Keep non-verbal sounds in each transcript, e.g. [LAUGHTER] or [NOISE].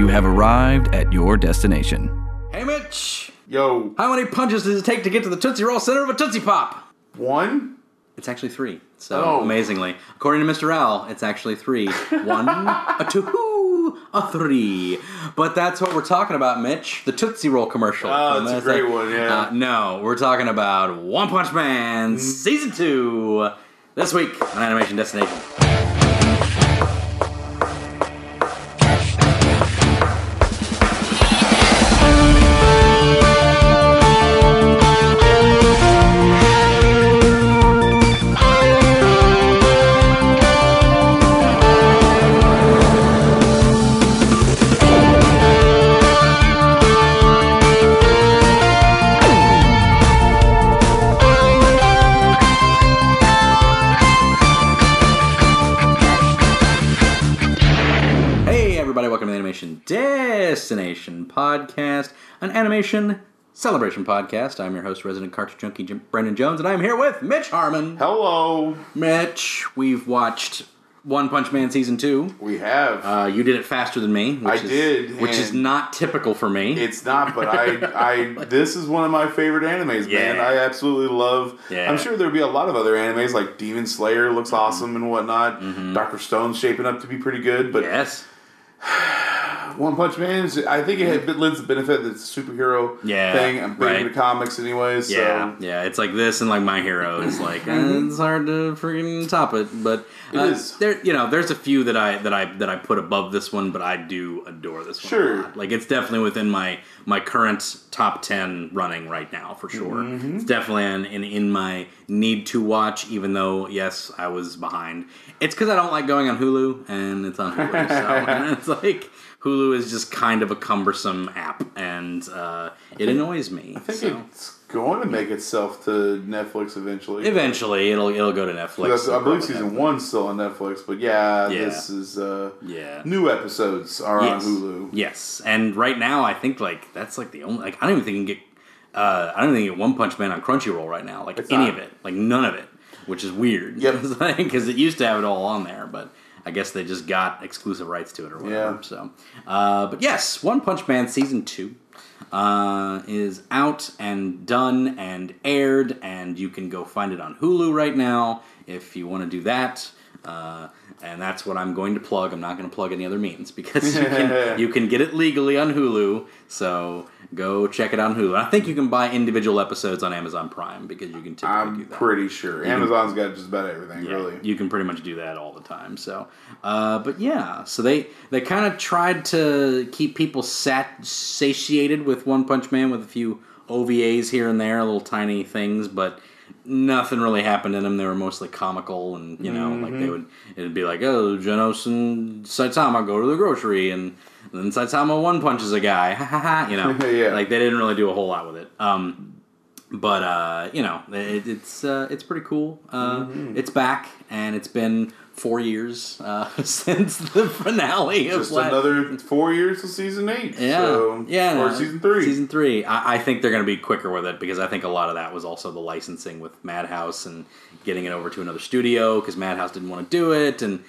You have arrived at your destination. Hey, Mitch! Yo, How many punches does it take to get to the Tootsie Roll center of a Tootsie Pop? one? It's actually three. So, Oh. amazingly. According to Mr. Owl, it's actually three. [LAUGHS] One, a two, a three. But that's what we're talking about, Mitch. The Tootsie Roll commercial. Oh, that's a SA. great one, yeah. Uh, no, we're talking about One Punch Man Season 2. This week on Animation Destination. Podcast, an animation celebration podcast. I'm your host, resident cartoon junkie Jim- Brendan Jones, and I'm here with Mitch Harmon. Hello. Mitch, we've watched One Punch Man Season 2. We have. Uh, you did it faster than me. Which I is, did, Which is and- not typical for me. it's not, but I, I, [LAUGHS] this is one of my favorite animes, man. Yeah. I absolutely love. Yeah. I'm sure there'll be a lot of other animes like Demon Slayer looks Mm-hmm. awesome and whatnot. Doctor Stone's shaping up to be pretty good, but yes. One Punch Man is. I think it had lends the benefit that it's a superhero Yeah, thing. I'm big right. into comics anyways. So. Yeah, yeah, it's like this and like My Hero is like uh, it's hard to freaking top it, but uh, is. there. You know, there's a few that I that I that I put above this one, but I do adore this one. a Sure. lot. like it's definitely within my my current top ten running right now for sure. Mm-hmm. It's definitely in, in in my need to watch, even though yes, I was behind. It's because I don't like going on Hulu, and it's on Hulu, so [LAUGHS] it's like. Hulu is just kind of a cumbersome app, and uh, it annoys me. I think so. it's going to make itself to Netflix eventually. Eventually, it'll it'll go to Netflix. I believe season one's still on Netflix, but yeah, Yeah. this is uh, Yeah. new episodes are Yes. on Hulu. Yes, and right now I think like that's like the only like I don't even think you can get uh, I don't think you get One Punch Man on Crunchyroll right now. Like It's any not. of it, like none of it, which is weird. Yep. [LAUGHS] because it used to have it all on there, but. I guess they just got exclusive rights to it or whatever. Yeah. So, uh, but yes, One Punch Man season two uh, is out and done and aired, and you can go find it on Hulu right now if you want to do that. Uh, and that's what I'm going to plug. I'm not going to plug any other means because [LAUGHS] you can, you can get it legally on Hulu. So go check it out on Hulu. I think you can buy individual episodes on Amazon Prime because you can typically do I'm pretty sure Amazon's got just about everything. Yeah, Really, you can pretty much do that all the time. So, uh, but yeah, so they they kind of tried to keep people sat satiated with One Punch Man with a few OVAs here and there, little tiny things, but nothing really happened in them. They were mostly comical, and you know, like Mm-hmm. they would it'd be like, oh, Genos and Saitama go to the grocery, and then Saitama one punches a guy, ha ha ha, you know, [LAUGHS] Yeah. like they didn't really do a whole lot with it. Um, but uh, you know, it, it's uh, it's pretty cool. Uh, Mm-hmm. It's back, and it's been four years uh, [LAUGHS] since the finale of just another four years of season eight. Yeah, so, yeah, or no, season three. Season three. I, I think they're going to be quicker with it because I think a lot of that was also the licensing with Madhouse and getting it over to another studio because Madhouse didn't want to do it and.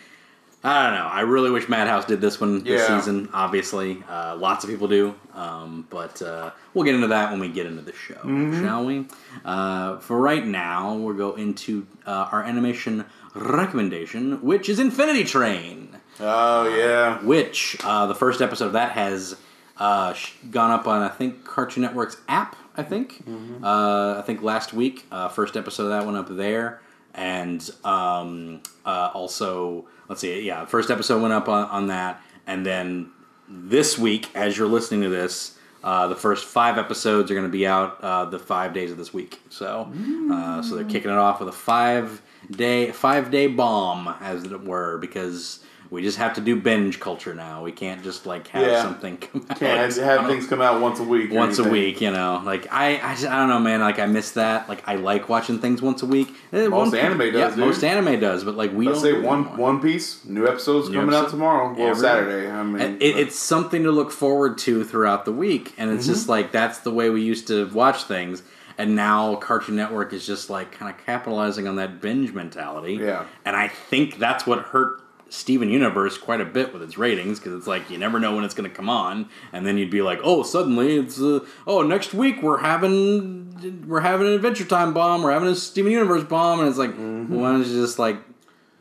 I don't know. I really wish Madhouse did this one this Yeah. season. Obviously, uh, lots of people do, um, but uh, we'll get into that when we get into the show, Mm-hmm. shall we? Uh, for right now, we'll go into uh, our animation recommendation, which is Infinity Train oh yeah, which uh, the first episode of that has uh, gone up on I think Cartoon Network's app. I think uh, I think last week uh, first episode of that went up there, and um, uh, also let's see, yeah, first episode went up on, on that, and then this week, as you're listening to this. Uh, the first five episodes are going to be out uh, the five days of this week, so uh, so they're kicking it off with a five day five day bomb, as it were, because we just have to do binge culture now. We can't just like have Yeah. something come out can't have, have things come out once a week. once a week. You know, like I, I, just, I don't know, man. Like I miss that. Like I like watching things once a week. Eh, Most one- anime does, Yeah, dude. most anime does, but like we Let's don't. say one anymore. One Piece new episodes New coming out tomorrow. Well, Every- Saturday. I mean, it, it's something to look forward to throughout the week, and it's Mm-hmm. just like that's the way we used to watch things. And now Cartoon Network is just like kind of capitalizing on that binge mentality. Yeah. And I think that's what hurt Steven Universe quite a bit with its ratings because it's like you never know when it's going to come on, and then you'd be like, oh, suddenly it's uh, oh next week we're having we're having an Adventure Time bomb, we're having a Steven Universe bomb, and it's like why don't you just like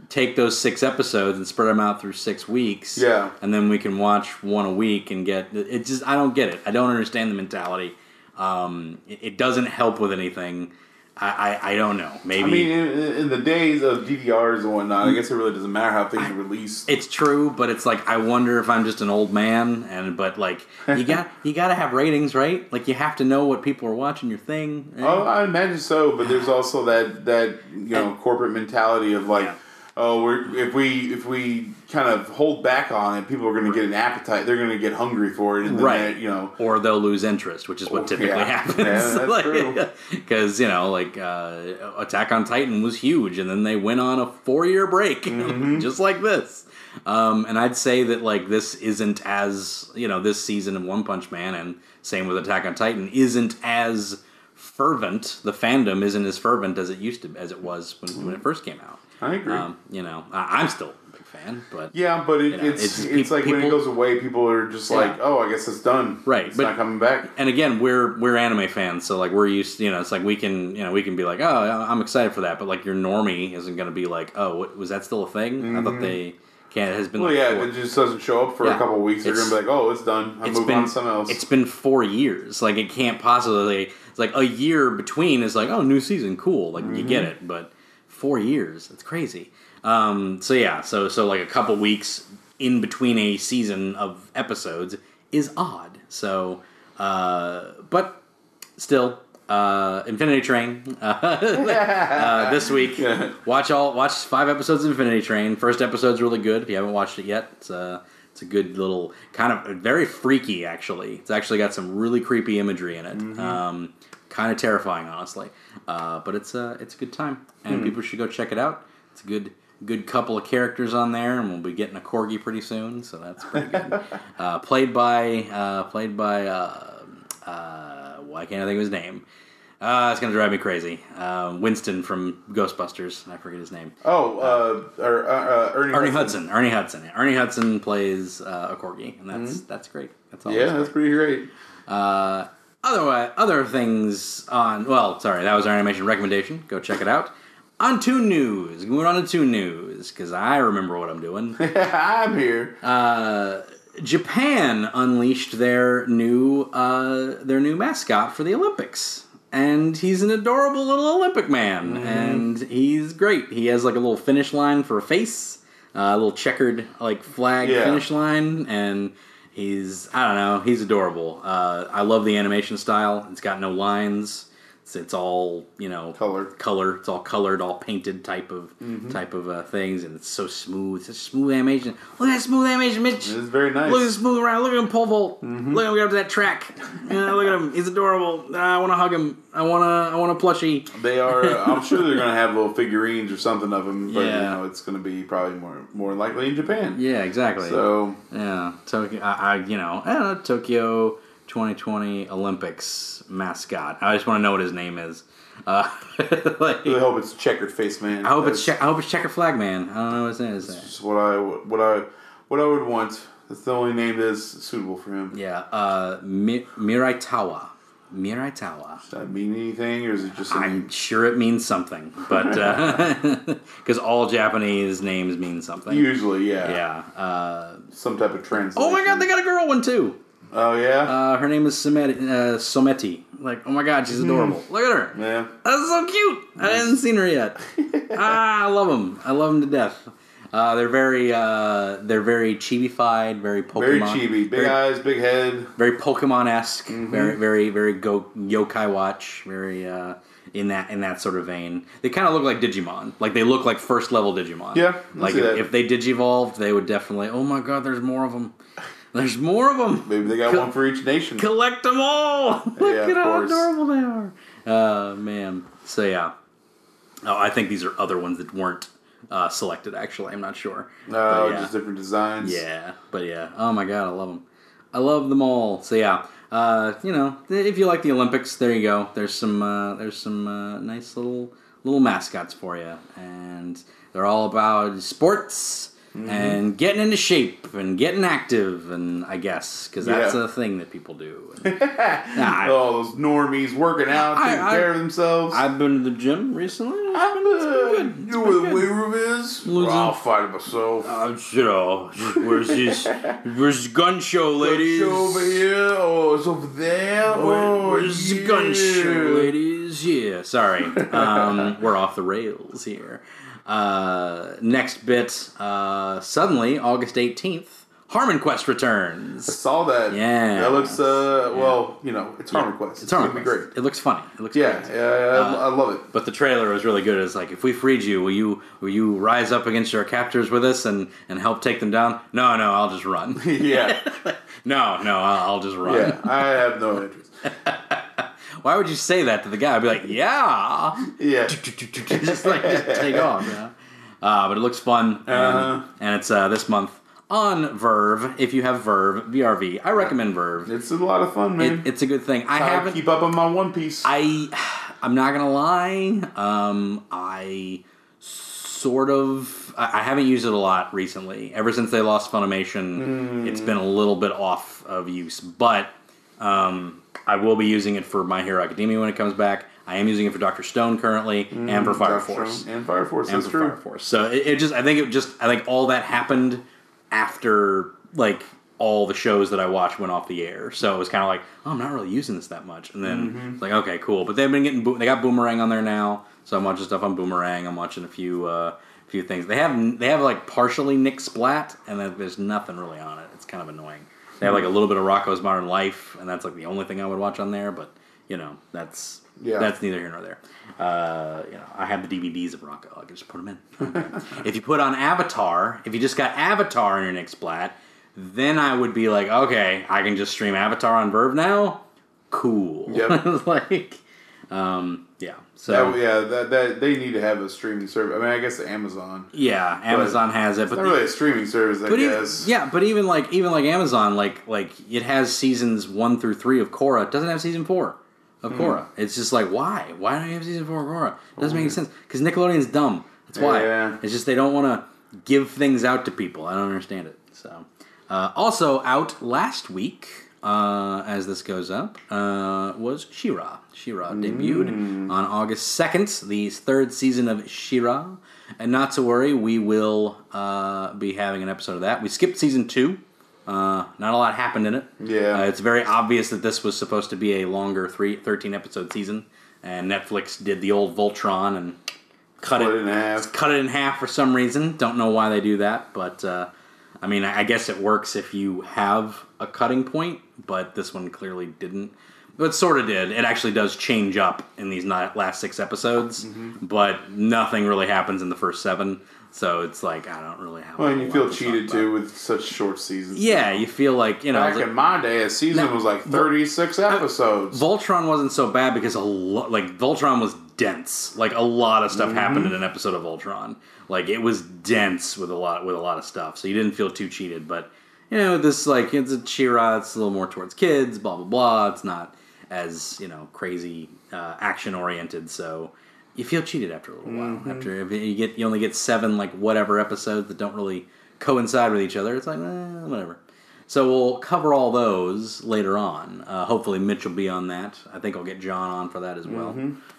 take those six episodes and spread them out through six weeks, Yeah. and then we can watch one a week and get it. Just I don't get it. I don't understand the mentality. Um, it, it doesn't help with anything. I, I, I don't know. Maybe I mean, in, in the days of DVRs and whatnot, I guess it really doesn't matter how things are released. It's true, but it's like I wonder if I'm just an old man, and but like you got [LAUGHS] you got to have ratings, right? Like you have to know what people are watching your thing. right? Oh, I imagine so, but there's [SIGHS] also that that you know corporate mentality of like, Yeah. oh, we're if we if we kind of hold back on it, people are going to get an appetite. They're going to get hungry for it, and then Right. they, you know, or they'll lose interest, which is what typically yeah. happens. Yeah, [LAUGHS] that's true. Because you know, like uh, Attack on Titan was huge, and then they went on a four-year break, [LAUGHS] Mm-hmm. just like this. Um, and I'd say that like this isn't as you know this season of One Punch Man, and same with Attack on Titan, isn't as fervent. The fandom isn't as fervent as it used to, as it was when, when it first came out. I agree. Um, you know, I, I'm still fan, but yeah, but it, you know, it's it's it's, like peop- when it goes away, people are just Yeah. like, oh, I guess it's done. Right, it's but- not coming back. and again we're we're anime fans so like we're used you know it's like we can you know we can be like oh i'm excited for that but like your normie isn't going to be like oh what, was that still a thing i thought they can't it has been Well, like yeah, four- it just doesn't show up for Yeah. a couple of weeks. They're gonna be like, oh, it's done. I it's move been on to something else. it's been four years like it can't possibly it's like a year between is like oh new season cool like you get Mm-hmm. it but four years it's crazy um so yeah so so like a couple weeks in between a season of episodes is odd. So uh but still uh infinity train [LAUGHS] uh, this week [LAUGHS] watch all watch five episodes of infinity train. First episode's really good if you haven't watched it yet. It's uh it's a good little kind of very freaky actually. It's actually got some really creepy imagery in it. Um kind of terrifying honestly. Uh but it's uh it's a good time and people should go check it out. It's a good good couple of characters on there and we'll be getting a corgi pretty soon so that's pretty good [LAUGHS] uh played by uh played by uh uh why can't i think of his name uh, it's gonna drive me crazy. Uh, Winston from Ghostbusters. I forget his name. oh, uh, or, uh, uh, Ernie, Ernie Hudson. Ernie Hudson. Ernie Hudson plays uh, a corgi, and that's that's great. That's all. Yeah, that's that's pretty great. uh, other other things on. Well, sorry, that was our animation recommendation. Go check it out. On Toon News. Moving on to Toon News because I remember what I'm doing. [LAUGHS] I'm here. uh, Japan unleashed their new uh, their new mascot for the Olympics, and he's an adorable little Olympic man, and he's great. He has like a little finish line for a face, uh, a little checkered like flag Yeah. finish line, and he's I don't know, he's adorable. Uh, I love the animation style. It's got no lines. It's, it's all you know Color. color. It's all colored, all painted type of type of uh, things, and it's so smooth. Such smooth animation. Look at that smooth animation, Mitch. It's very nice. Look at him smooth around. Look at him pole vault. Look at him get up to that track. Yeah, look at him. He's adorable. Ah, I want to hug him. I want to. I want a plushie. They are. Uh, I'm sure they're gonna have little figurines or something of him, but you Yeah. know it's gonna be probably more more likely in Japan. Yeah, exactly. So yeah, Tokyo. I, I you know, I don't know, Tokyo 2020 Olympics mascot. I just want to know what his name is. Uh, [LAUGHS] like, I hope it's checkered face man. I hope it's che- I hope it's Checker Flag Man. I don't know what his name is. just what I what I what I would want. That's the only name that is suitable for him. Yeah, uh, Mi- Miraitowa. Miraitowa. Does that mean anything, or is it just? a I'm sure it means something, but [LAUGHS] because all Japanese names mean something. Usually, yeah. yeah. Uh, Some type of translation. oh my god, they got a girl one too. Oh yeah. Uh, her name is Someity. Uh, Someity. Like, oh my god, she's adorable. Look at her. yeah. That's so cute. I hadn't seen her yet. [LAUGHS] ah, I love them. I love them to death. Uh, they're very, uh, they're very chibi-fied, very Pokemon. Very chibi. Big very, eyes, big head. very Pokemon esque, Mm-hmm. very very very go yokai watch, very uh, in that in that sort of vein. They kind of look like Digimon, like they look like first level Digimon. Yeah, like if, if they digivolved, they would definitely. Oh my god, there's more of them. There's more of them. Maybe they got Co- one for each nation. Collect them all. [LAUGHS] Look Yeah, at how course. adorable they are. Uh, man. So yeah. Oh, I think these are other ones that weren't uh, selected. Actually, I'm not sure. No, But yeah. just different designs. Yeah, but yeah. Oh my god, I love them. I love them all. So yeah, uh, you know, if you like the Olympics, there you go. There's some uh, there's some uh, nice little little mascots for you, and they're all about sports, and getting into shape and getting active, and I guess because that's Yeah. a thing that people do. And, [LAUGHS] Nah, All those normies working out, taking I- care of themselves. I've been to the gym recently. I'm, been- it's been uh, good. you know where the weight room is? Losing- I'll fight it myself. Uh, you know, where's this? Where's the gun show, ladies? It's over here. Oh, it's over there. Oh, where's the gun show, ladies? Yeah, sorry. [LAUGHS] Um, we're off the rails here. Uh, next bit. Uh, suddenly, August 18th, Harmon Quest returns. I saw that. Yeah. That looks, uh, well, you know, it's Harmon Quest. It's Harmon Quest. be great. It looks funny. It looks Yeah, great. yeah, yeah, I- I love it. But the trailer was really good. It's like, if we freed you, will you will you rise up against your captors with us and, and help take them down? No, no, I'll just run. [LAUGHS] Yeah, [LAUGHS] no, no, I'll, I'll just run. yeah. I have no interest. [LAUGHS] Why would you say that to the guy? I'd be like, yeah. Yeah. [LAUGHS] just like just take off, you know? Uh, but it looks fun, and, Uh-huh. and it's uh, this month on Verve. If you have Verve, VRV, I recommend Verve. It's a lot of fun, man. It, it's a good thing. I I haven't. keep up on my One Piece. I I'm not gonna lie. Um, I sort of I, I haven't used it a lot recently. Ever since they lost Funimation, it's been a little bit off of use. But um, I will be using it for My Hero Academia when it comes back. I am using it for Doctor Stone currently, and for Fire Doctor Force Stone And Fire Force. and for true. Fire Force. So it, it just, I think it just, I think all that happened after like all the shows that I watched went off the air. So it was kind of like, oh, I'm not really using this that much. And then Mm-hmm. it's like, okay, cool. But they've been getting, they got Boomerang on there now. So I'm watching stuff on Boomerang. I'm watching a few, uh, few things. They have, they have like partially Nick Splat, and then there's nothing really on it. It's kind of annoying. They have like a little bit of Rocko's Modern Life, and that's like the only thing I would watch on there. But you know, that's Yeah. that's neither here nor there. Uh, you know, I have the DVDs of Rocco. I can just put them in. [LAUGHS] If you put on Avatar, if you just got Avatar in your Nick Splat, then I would be like, okay, I can just stream Avatar on Verve now. Cool. Yep. [LAUGHS] like, um, yeah. So That, yeah, that, that they need to have a streaming service. I mean, I guess Amazon. yeah, Amazon has it, It's but not the- really a streaming service, I But even, guess. yeah, but even like even like Amazon, like like it has seasons one through three of Korra. It doesn't have season four Hmm. of Korra. It's just like why? Why don't you have season four of Korra? It doesn't make any sense because Nickelodeon's dumb. That's why. Yeah. It's just they don't want to give things out to people. I don't understand it. So, uh, also out last week, uh, as this goes up, uh, was She-Ra. She-Ra debuted Mm. on August second. The third season of She-Ra, and not to worry, we will uh, be having an episode of that. We skipped season two. Uh, not a lot happened in it. Yeah. Uh, it's very obvious that this was supposed to be a longer three, 13 episode season, and Netflix did the old Voltron and cut it in half. cut it in half for some reason. Don't know why they do that, but uh, I mean, I guess it works if you have a cutting point, but this one clearly didn't. But sort of did. It actually does change up in these last six episodes, Mm-hmm. but nothing really happens in the first seven. So it's like I don't really have. Well, and you feel lot to talk cheated too with such short seasons. Yeah, you feel like you know. Back like- in my day, a season was like 36 episodes. Voltron wasn't so bad because a lot, like Voltron was dense. Like a lot of stuff happened in an episode of Voltron. Like it was dense with a lot with a lot of stuff. So you didn't feel too cheated. But you know, this like it's a She-Ra. It's a little more towards kids. Blah blah blah. It's not as you know crazy uh, action oriented. So you feel cheated after a little while. After you get you only get seven like whatever episodes that don't really coincide with each other. It's like eh, whatever. So we'll cover all those later on. Uh, hopefully, Mitch will be on that. I think I'll get John on for that as well,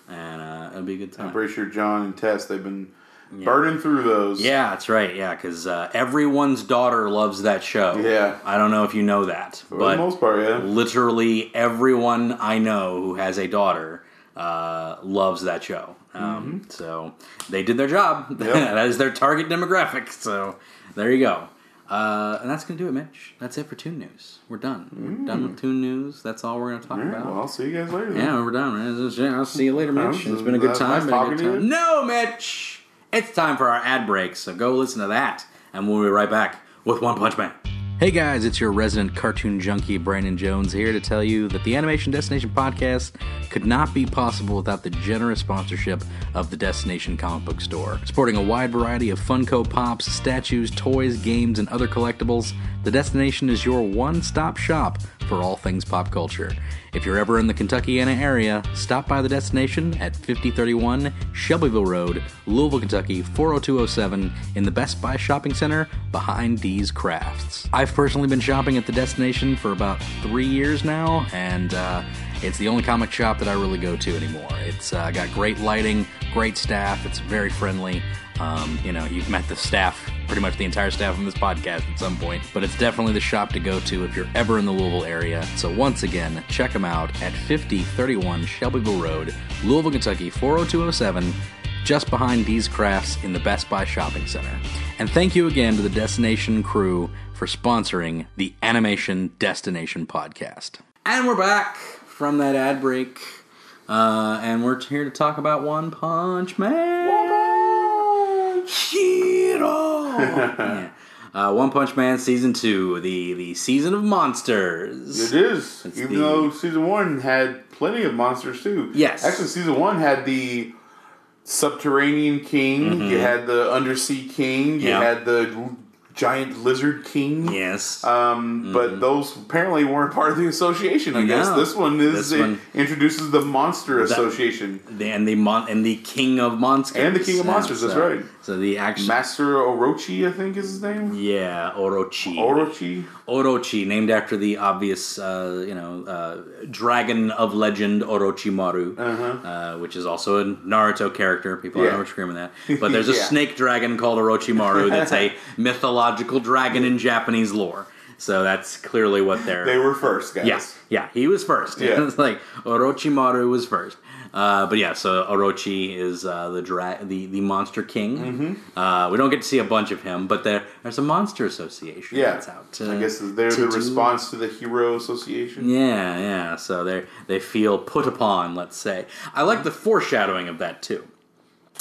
and uh, it'll be a good time. I'm pretty sure John and Tess, they've been burning through those. Yeah, that's right. Yeah, because uh, everyone's daughter loves that show. Yeah. I don't know if you know that, For but the most part, yeah. literally everyone I know who has a daughter uh, loves that show. Um, So they did their job. [LAUGHS] Yep. that is their target demographic. So there you go. Uh, and that's going to do it, Mitch. That's it for Toon News. We're done. We're done with Toon News. That's all we're going to talk right, about. well, I'll see you guys later. then. Yeah, we're done. man. Yeah, I'll see you later, Mitch. It's been a good time. nice been a good time. No, Mitch. It's time for our ad break. So go listen to that, and we'll be right back with One Punch Man. Hey guys, it's your resident cartoon junkie Brandon Jones here to tell you that the Animation Destination podcast could not be possible without the generous sponsorship of the Destination Comic Book Store. Sporting a wide variety of Funko Pops, statues, toys, games, and other collectibles, The Destination is your one stop shop for all things pop culture. If you're ever in the Kentuckiana area, stop by the destination at 5031 Shelbyville Road, Louisville, Kentucky 40207 in the Best Buy Shopping Center behind D's Crafts. I've personally been shopping at the destination for about three years now, and uh, it's the only comic shop that I really go to anymore. It's uh, got great lighting, great staff, it's very friendly. Um, you know, you've met the staff, pretty much the entire staff on this podcast at some point, but it's definitely the shop to go to if you're ever in the Louisville area. So once again, check them out at 5031 Shelbyville Road, Louisville, Kentucky 40207, just behind D's Crafts in the Best Buy Shopping Center. And thank you again to the Destination crew for sponsoring the Animation Destination podcast. And we're back from that ad break. Uh, and we're here to talk about One Punch Man. One. Hero. [LAUGHS] yeah. Uh, One Punch Man season two, the the season of monsters. It is, It's even the- though season one had plenty of monsters too. Yes. actually, season one had the subterranean king. You had the undersea king. You Mm-hmm. Yeah. had the giant lizard king. Yes. Um, But those apparently weren't part of the association. I guess No. this one is This it one- introduces the monster association. And the mon- and the king of monsters And the king of Yeah, monsters, that's so- right. So the actual Master Orochi, I think is his name. yeah Orochi Orochi. Orochi named after the obvious uh, you know uh, dragon of legend Orochimaru, uh which is also a Naruto character. People Uh-huh. Yeah. are screaming that, but there's a [LAUGHS] Yeah. snake dragon called Orochimaru that's a [LAUGHS] mythological dragon in Japanese lore. So that's clearly what they're They were first, guys. Yeah, yeah, he was first. [LAUGHS] Yeah. it's like Orochimaru was first. Uh, but yeah, so Orochi is uh, the dra- the the monster king. Mm-hmm. Uh, we don't get to see a bunch of him, but there there's a monster association Yeah. that's out. To, I guess they're the do- response to the Hero Association. Yeah, yeah. So they they feel put upon. Let's say I like the foreshadowing of that too.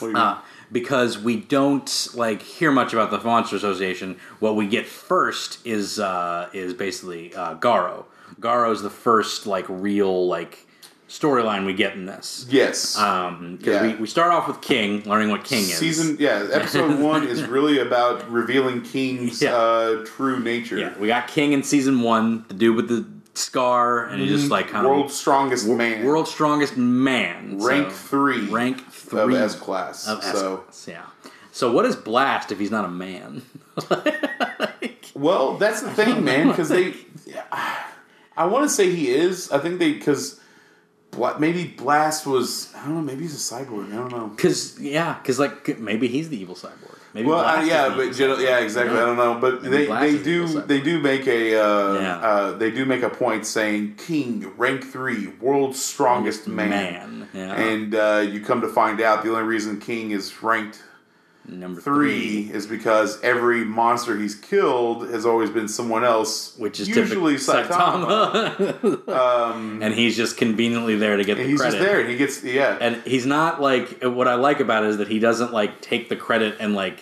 What do you Uh, because we don't like hear much about the Monster Association. What we get first is uh, is basically uh, Garo. Garo's the first like real like storyline we get in this. Yes. Um, because Yeah. we, we start off with King, learning what King is. Season yeah, episode [LAUGHS] one is really about revealing King's Yeah. uh, true nature. yeah, we got King in season one, the dude with the scar, and he's just like kind Mm-hmm. World's of strongest man. world's strongest man, rank So, three. rank of three S class. of so S-class, yeah. So what is Blast if he's not a man? [LAUGHS] well, that's the thing, man. Because they, [SIGHS] I want to say he is. I think they because maybe Blast was. I don't know. Maybe he's a cyborg. I don't know. Because yeah, because like maybe he's the evil cyborg. Maybe Well, uh, yeah, but cyborg. yeah, exactly. I don't know, but Maybe they, Blast they is the evil do they do make a uh, Yeah. uh, they do make a point saying King rank three, world's strongest man, Man, yeah. and uh, you come to find out the only reason King is ranked Number three three, is because every monster he's killed has always been someone else, which is usually Saitama. Saitama. [LAUGHS] Um, and he's just conveniently there to get the he's credit. just there, and he gets yeah. and he's not like what I like about it is that he doesn't like take the credit and like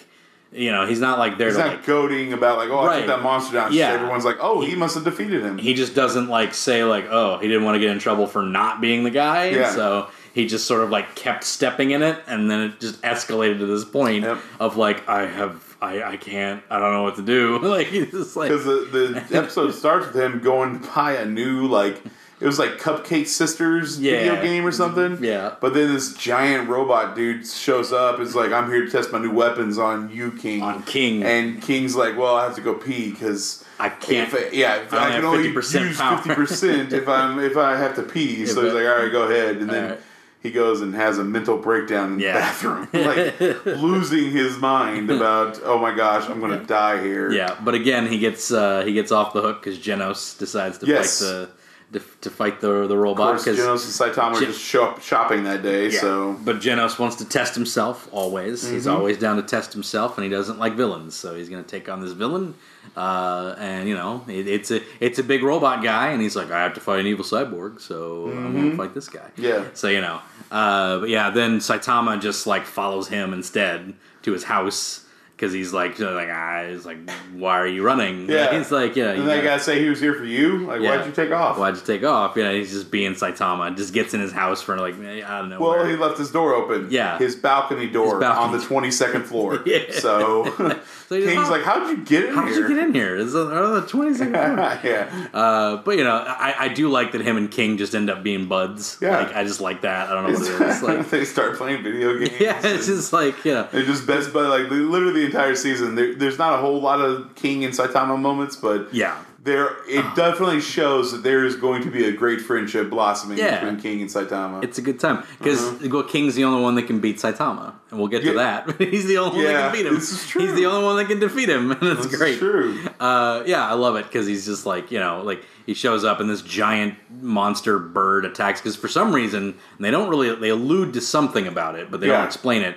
you know he's not like there He's to not like goading about like, oh, I took that monster down. Yeah. Everyone's like, oh, he must have defeated him. he just doesn't like say like oh he didn't want to get in trouble for not being the guy Yeah. so he just sort of like kept stepping in it and then it just escalated to this point Yep. of like i have i i can't i don't know what to do [LAUGHS] like he's just like Because the, the episode starts with him going to buy a new like it was like Cupcake Sisters video game or something. Mm-hmm. Yeah. But then this giant robot dude shows up. Is like, I'm here to test my new weapons on you, King. On King. And King's like, well, I have to go pee because I can't- If, yeah, if I I, can only 50% use fifty percent if I'm if I have to pee. [LAUGHS] so he's like, all right, go ahead. And then. Alright. He goes and has a mental breakdown in Yeah. the bathroom, [LAUGHS] like [LAUGHS] losing his mind about, oh my gosh, I'm going to die here. yeah but again he gets uh he gets off the hook because genos decides to Yes. the to, to fight the the Of robot course, Genos and Saitama are just show up shopping that day, Yeah. so but Genos wants to test himself always. He's Mm-hmm. always down to test himself, and he doesn't like villains, so he's going to take on this villain. Uh, and you know, it, it's a it's a big robot guy, and he's like, I have to fight an evil cyborg, so I'm going to fight this guy. Mm-hmm. Yeah. So you know, uh, but yeah, then Saitama just like follows him instead to his house. Because he's like, you know, like, ah, he's like, why are you running? Yeah. he's like, yeah, you and that gotta- guy say he was here for you. Like, Yeah. why'd you take off? Why'd you take off? Yeah, he's just being Saitama. Just gets in his house for like I don't know. Well, where. he left his door open. Yeah. his balcony door His balcony on the twenty second floor. [LAUGHS] Yeah. So [LAUGHS] So just, King's "Oh, like, how'd you get in here? How here? did you get in here? It's another twenty second. [LAUGHS] yeah. Uh, but you know, I, I do like that him and King just end up being buds. Yeah. Like I just like that. I don't know what it is. [LAUGHS] Like they start playing video [LAUGHS] games. yeah, it's just like you know. They're just best bud. Like literally the entire season. There, there's not a whole lot of King and Saitama moments, but Yeah. There it definitely shows that there is going to be a great friendship blossoming Yeah. between King and Saitama. It's a good time because well, King's the only one that can beat Saitama, and we'll get to Yeah. that. [LAUGHS] He's the only one Yeah, that can beat him. this is true. He's the only one that can defeat him, [LAUGHS] and it's great. true. Uh, yeah, I love it because he's just like you know, like he shows up and this giant monster bird attacks because for some reason they don't really they allude to something about it, but they Yeah. don't explain it.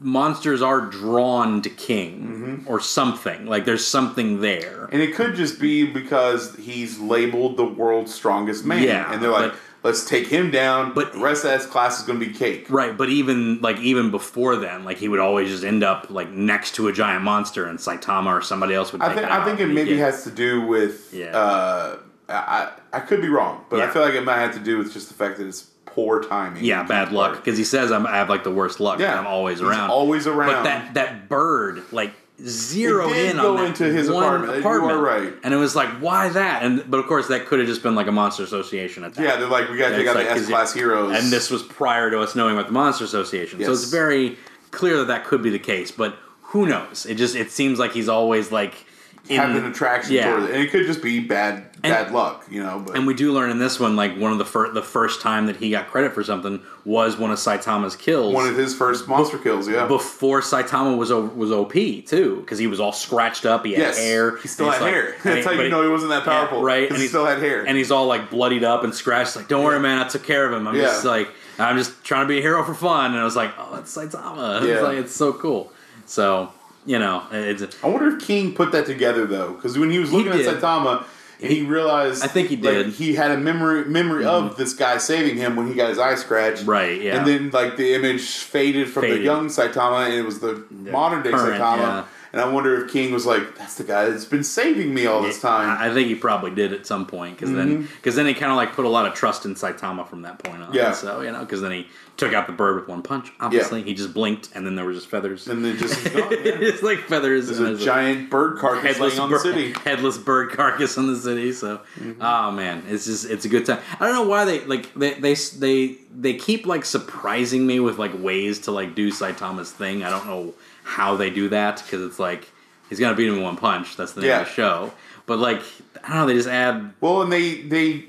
Monsters are drawn to King Mm-hmm. or something. Like there's something there. And it could just be because he's labeled the world's strongest man. Yeah, and they're like, but- let's take him down, But- the rest of that class is going to be cake. Right, but even like even before then, like he would always just end up like next to a giant monster, and Saitama or somebody else would. I think it I think it maybe get- has to do with. Yeah. Uh, I I could be wrong, but I feel like it might have to do with just the fact that it's poor timing. yeah bad luck because he says I'm, I have like the worst luck. Yeah, I'm always around. always around. But that that bird like zeroed in go on that into his one apartment. You apartment. are right. and it was like why that? And but of course that could have just been like a monster association attack. Yeah, they're like, we got to And take it's out like, the S class heroes. And this was prior to us knowing about the Monster Association. So it's very clear that that could be the case, but who knows? It just it seems like he's always like in, have an attraction yeah. toward it, and it could just be bad bad luck, you know. But And we do learn in this one, like one of the first the first time that he got credit for something was one of Saitama's kills. one of his first monster kills, yeah. before Saitama was o- was OP too, because he was all scratched up. He had yes, hair. he still had like- hair. and [LAUGHS] That's how you know he wasn't that yeah, powerful, right? Because he still had hair. and he's all like bloodied up and scratched. Like, don't worry, man, I took care of him. I'm Yeah. just like, I'm just trying to be a hero for fun. And I was like, oh, it's Saitama. [LAUGHS] It's Yeah. like it's so cool. So you know, it's I wonder if King put that together though, because when he was looking did. at Saitama, and he realized I think he did. Mm-hmm. he had a memory memory of this guy saving him when he got his eye scratched, Right, yeah. And then like the image faded from Faded. the young Saitama, and it was the modern day current, Saitama. yeah. And I wonder if King was like, "That's the guy that's been saving me all this time." I think he probably did at some point because then because then he kind of like put a lot of trust in Saitama from that point on. Mm-hmm. Yeah. So you know, because then he took out the bird with one punch. Obviously, he just blinked and then there were just feathers. and then just [LAUGHS] gone, yeah. it's like feathers. There's and a giant bird carcass headless on bird, the city. Mm-hmm. [LAUGHS] headless bird carcass on the city. So, oh man, it's just it's a good time. I don't know why they like they they they they keep like surprising me with like ways to like do Saitama's thing. I don't know how they do that because it's like he's gonna beat him in one punch. That's the name Yeah. of the show. But like I don't know, they just add Well, and they they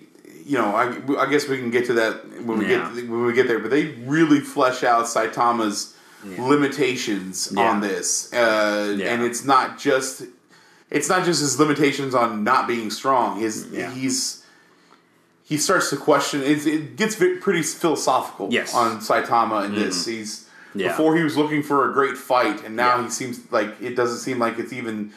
you know I, I guess we can get to that when we Yeah. get when we get there, but they really flesh out Saitama's limitations Yeah. on this, uh, and it's not just it's not just his limitations on not being strong. His Yeah. he's he starts to question. It, it gets pretty philosophical Yes. Mm-hmm. on Saitama in this. He's Yeah. before he was looking for a great fight, and now Yeah. he seems like it doesn't seem like it's even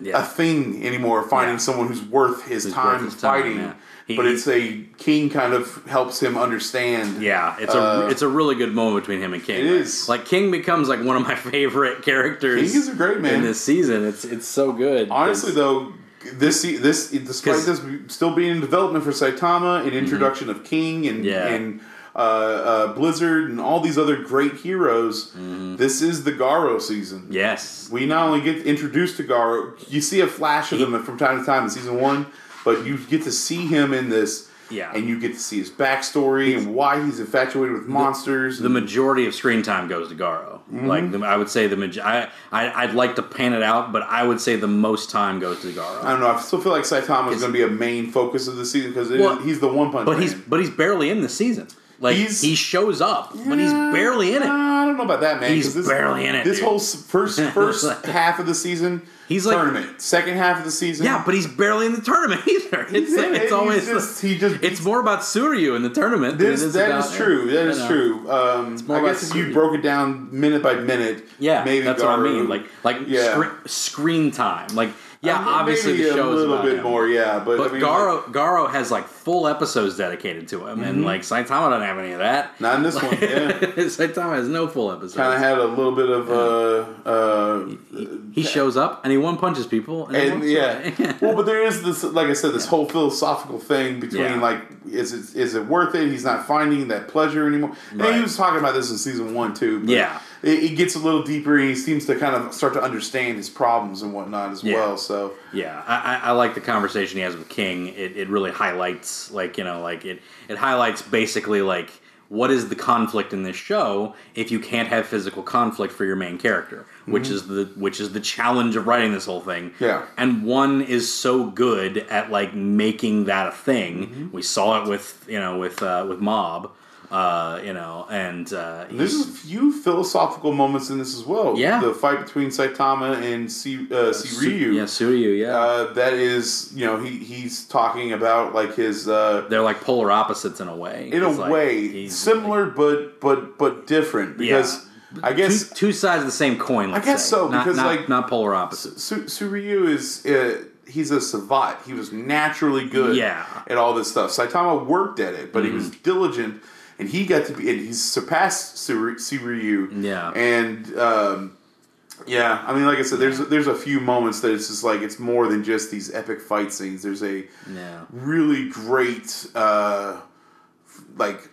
Yeah. a thing anymore. Finding someone who's worth his Who's time worth his time, fighting. He- but it's a King kind of helps him understand. Yeah, it's Uh, a it's a really good moment between him and King. It is. like King becomes like one of my [LAUGHS] favorite characters. King is a great man. in this season. It's it's so good. Honestly, though, this this despite this still being in development for Saitama, an introduction of King and Mm-hmm. Yeah. and uh, uh, Blizzard and all these other great heroes, this is the Garo season. yes, We not only get introduced to Garo, you see a flash of him from time to time in season one, but you get to see him in this. Yeah. And you get to see his backstory and why he's infatuated with monsters. the majority of screen time goes to Garo. Mm-hmm. Like the, I would say the maj- I, I I'd like to pan it out, but I would say the most time goes to Garo. I don't know. I still feel like Saitama is going to be a main focus of the season because Well, he's the one punch. but man. he's but he's barely in the season. Like He's- he shows up, but he's barely in it. I don't know about that, man. He's this, barely in it, This dude. whole first [LAUGHS] first half of the season, He's like- tournament. Second half of the season, Yeah, but he's barely in the tournament [LAUGHS] either. It's, it's always just- he just it's more about Suiryu in the tournament. than This, is that about, is true. That is true. Um, I guess if you broke it down minute by minute, Yeah, maybe that's what I mean. Like like Yeah. screen, screen time. Like yeah, I mean, obviously the show a is little bit him. more. Yeah, but, But I mean, Garo like, Garo has like full episodes dedicated to him, Mm-hmm. and like Saitama doesn't have any of that. not in this one. [LAUGHS] Yeah, Saitama has no full episodes. kind of had a little bit of uh, uh, he shows up and he one punches people, and, and yeah. [LAUGHS] well, but there is this, like I said, this whole philosophical thing between Yeah. like, is it is it worth it? He's not finding that pleasure anymore. And he was talking about this in season one too. But Yeah. It, it gets a little deeper. and He seems to kind of start to understand his problems and whatnot as Yeah. well. So Yeah, I, I, I like the conversation he has with King. It, it really highlights, like you know, like it it highlights basically like what is the conflict in this show if you can't have physical conflict for your main character, which is the which is the challenge of writing this whole thing. Yeah. and one is so good at like making that a thing. We saw it with you know with uh, with Mob, uh, you know, and uh, there's a few philosophical moments in this as well. Yeah. the fight between Saitama and C, uh, Ryu. yeah, Suiryu, yeah. Uh, that is, you know, he he's talking about like his uh, They're like polar opposites in a way. in a like way similar but but but different because I guess two sides of the same coin. Let's guess say. so, Not- because, not, like- not polar opposites. Su- Suiryu is uh, he's a savant. He was naturally good Yeah. Mm-hmm. at all this stuff. Saitama worked at it, but he was diligent, and he got to be and he's surpassed Sur- Suiryu. Yeah. and um, yeah, I mean, like I said, there's there's a few moments that it's just like it's more than just these epic fight scenes. There's a Yeah. really great uh, like.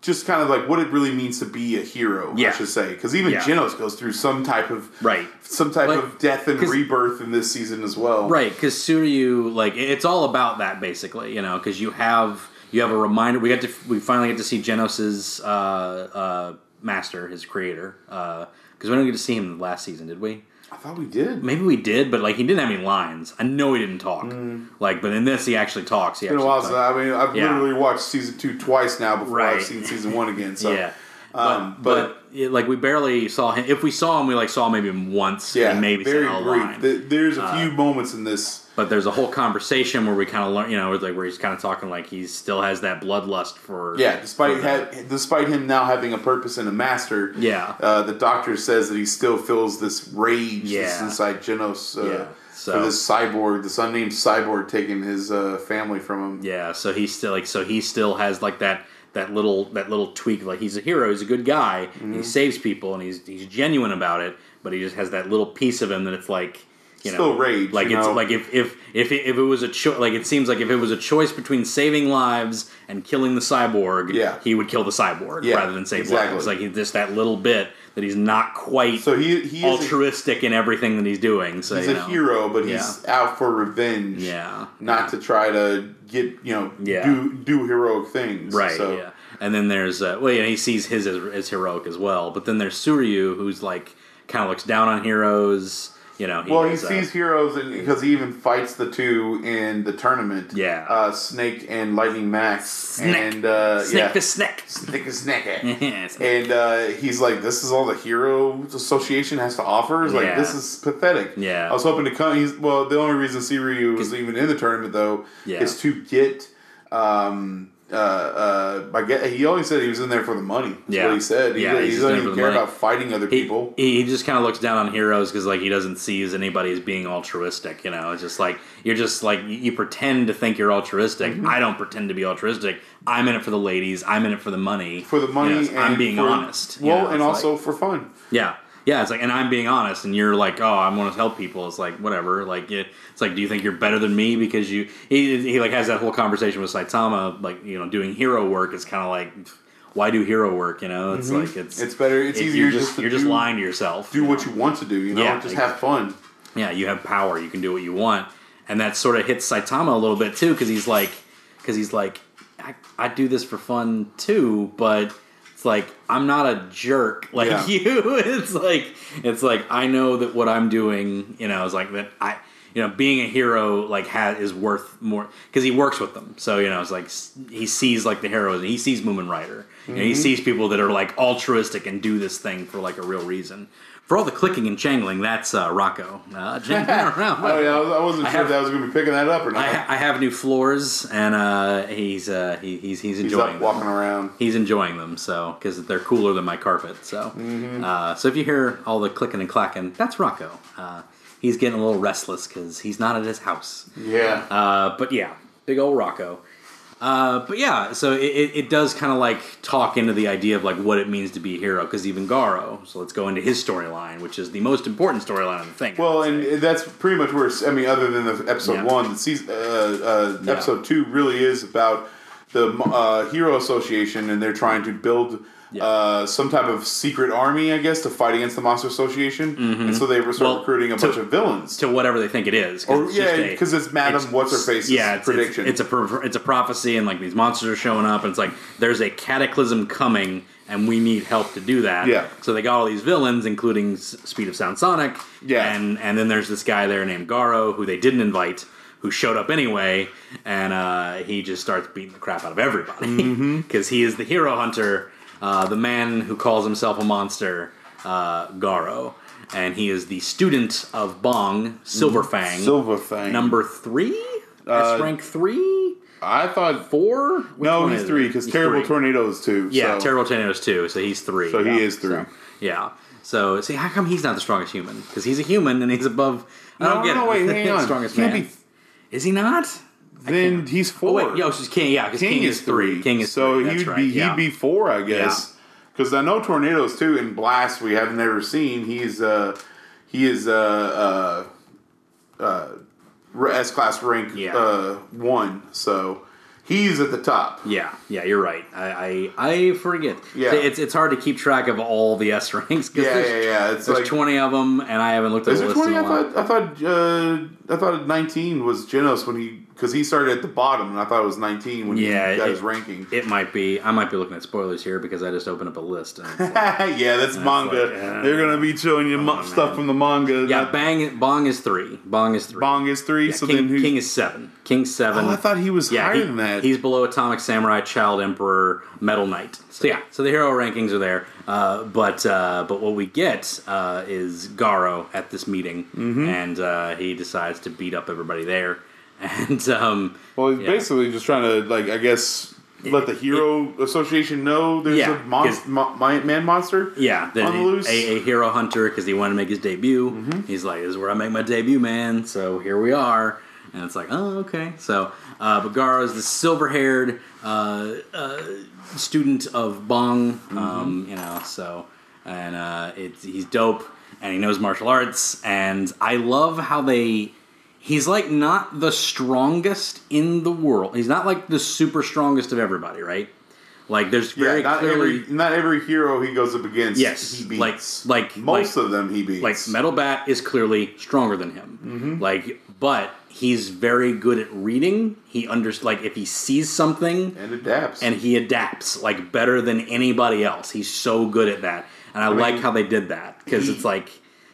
Just kind of like what it really means to be a hero, yeah. I should say, because even Yeah. Genos goes through some type of Right. some type Like, of death and rebirth in this season as well. Right, because Suiryu, like, it's all about that basically, you know, because you have you have a reminder. We got to we finally get to see Genos's uh, uh, master, his creator, because we didn't get to see him last season, did we? I thought we did. Maybe we did, but like he didn't have any lines. I know he didn't talk. Like, but in this, he actually talks. He It's been a while since I mean I've Yeah. literally watched season two twice now before Right. I've seen season one again. So [LAUGHS] yeah. um, but, but, but it- like we barely saw him. If we saw him, we like saw maybe him once. yeah, and maybe very brief. Uh, There's a few moments in this. But there's a whole conversation where we kind of learn, you know, like where he's kind of talking like he still has that bloodlust for. Yeah, despite for ha- despite him now having a purpose and a master. Yeah. uh, the doctor says that he still feels this rage Yeah. inside Genos. Uh, Yeah, so- for this cyborg, this unnamed cyborg taking his uh, family from him. Yeah, so he's still like so he still has like that that little that little tweak like he's a hero, he's a good guy, Mm-hmm. he saves people and he's he's genuine about it, but he just has that little piece of him that it's like you Still know, rage, Like it's know? like if if if it, if it was a choice, like it seems like if it was a choice between saving lives and killing the cyborg, Yeah. he would kill the cyborg Yeah, rather than save exactly. lives. Like he, just that little bit that he's not quite So he he is a, altruistic in everything that he's doing. So he's you a hero, but he's out for revenge. Yeah, not to try to get you know Yeah. do do heroic things. Right. So, Yeah. And then there's uh, well, yeah, he sees his as, as heroic as well. But then there's Suiryu, who's like kind of looks down on heroes. You know. Well, he uh, sees heroes and because he even fights the two in the tournament. Yeah. uh, Snake and Lightning Max. Snake. and uh, Snake yeah, the Snake. Snake and Snake. [LAUGHS] and uh, he's like, "This is all the Hero Association has to offer." It's like Yeah. this is pathetic. Yeah. I was hoping to come. He's well. The only reason Suiryu was even in the tournament though Yeah. is to get. Um, uh, uh, I get, he only said he was in there for the money. That's Yeah. what he said. He, Yeah, he doesn't even care money. about fighting other He, people. he just kind of looks down on heroes because like he doesn't see as anybody as being altruistic. You know, it's just like you're just like you, you pretend to think you're altruistic. Mm-hmm. I don't pretend to be altruistic. I'm in it for the ladies. I'm in it for the money. for the money. You know, I'm being for- honest. you Well, know, and also like- for fun. Yeah. Yeah, it's like, and I'm being honest, and you're like, oh, I want to help people. It's like, whatever. Like, it, it's like, do you think you're better than me because you? He, he like has that whole conversation with Saitama, like, you know, doing hero work is kind of like, why do hero work? You know, it's like it's Mm-hmm. It's better. It's it- easier You're just just you're just do- lying to yourself. Do what you want to do. You know, Yeah, just exactly. have fun. yeah, you have power. You can do what you want, and that sort of hits Saitama a little bit too, because he's like, because he's like, I, I do this for fun too, but it's like I'm not a jerk [LAUGHS] like Yeah. you. It's like it's like I know that what I'm doing, you know, is like that I. You know, being a hero like has is worth more because he works with them. So you know, it's like he sees like the heroes. He sees Mumen Rider. You know, he Mm-hmm. sees people that are like altruistic and do this thing for like a real reason. For all the clicking and jangling, that's uh, Rocco. Uh, [LAUGHS] jangling around. Oh yeah, I was- I wasn't I sure have- if that was going to be picking that up or not. I, I have new floors, and uh, he's uh, he, he's he's He's enjoying up them. walking around. He's enjoying them, so because they're cooler than my carpet. So, Mm-hmm. uh, so if you hear all the clicking and clacking, that's Rocco. Uh, he's getting a little restless because he's not at his house. Yeah. Uh, but yeah, big old Rocco. Uh, but yeah, so it, it, it does kind of like talk into the idea of like what it means to be a hero. Because even Garo, so let's go into his storyline, which is the most important storyline of the thing. well, and that's pretty much where I mean, other than the episode Yeah. one, the season, uh, uh, Yeah. episode two really is about the uh, Hero Association, and they're trying to build Yeah. uh, some type of secret army, I guess, to fight against the Monster Association, and so they were Mm-hmm. Well, recruiting a to- bunch of villains. to whatever they think it is. or it's yeah, because it's Madam What's Her Face's yeah, it's, prediction. It's, it's a it's a prophecy, and like these monsters are showing up, and it's like there's a cataclysm coming, and we need help to do that. Yeah. So they got all these villains, including S- Speed of Sound Sonic. Yeah. And and then there's this guy there named Garo who they didn't invite. Who showed up anyway, and uh, he just starts beating the crap out of everybody Mm-hmm. [LAUGHS] because he is the hero hunter, uh, the man who calls himself a monster, uh, Garo, and he is the student of Bong Silverfang, Silver Fang. number three, Uh, S rank three, I thought four. Which no, he's three because Terrible three. Tornadoes two. Yeah, so. Terrible Tornadoes two, so he's three. So he is three. So, yeah. So see, how come he's not the strongest human? Because he's a human and he's above. I No, don't get no, it. wait, hang [LAUGHS] on. strongest man. be- Is he not? Then he's Oh four. wait, yo, she's King. Yeah, because King, is three. King is so three. He'd right. be yeah. he'd be four, I guess. Because I know tornadoes too. In Blast, we have never seen. He's uh he is uh uh uh S class rank Yeah. uh one. So he's at the top. Yeah, yeah, you're right. I I, I forget. Yeah. it's it's hard to keep track of all the S ranks. 'cause Yeah, there's, yeah, yeah. It's There's like 20 of them, and I haven't looked at is the there list twenty? I thought I thought uh, I thought nineteen was Genos when he because he started at the bottom, and I thought it was nineteen when Yeah, he got it- his ranking. It might be. I might be looking at spoilers here because I just opened up a list. And like, [LAUGHS] yeah, that's manga. like, uh, They're gonna be showing you man. stuff from the manga. yeah, Not- Bang Bong is three. Bong is three. Bong is three. Yeah, so King, then who? King is seven. King seven. oh, I thought he was yeah, higher he- than that. he's below Atomic Samurai, Child Emperor, Metal Knight. So yeah, so the hero rankings are there. Uh, but uh, but what we get uh, is Garo at this meeting, Mm-hmm. and uh, he decides to beat up everybody there. And um, well, he's yeah. basically just trying to like I guess let the hero association know there's Yeah, a mon- 'cause- mo- man monster. Yeah, On the loose. A, a hero hunter because he wanted to make his debut. Mm-hmm. He's like, "This is where I make my debut, man." So here we are, and it's like, "Oh, okay." So, uh, but is the silver-haired uh, uh, student of Bong, Mm-hmm. um, you know. So, and uh, it's he's dope, and he knows martial arts, and I love how they. He's like not the strongest in the world. He's not like the super strongest of everybody, right? Like there's Yeah, very not clearly every not every hero he goes up against. Yes, he beats. like- like most like- of them he beats. like Metal Bat is clearly stronger than him. Mm-hmm. Like, but he's very good at reading. He under like if he sees something and adapts. and he adapts like better than anybody else. He's so good at that, and I, mean, like how they did that because it's like.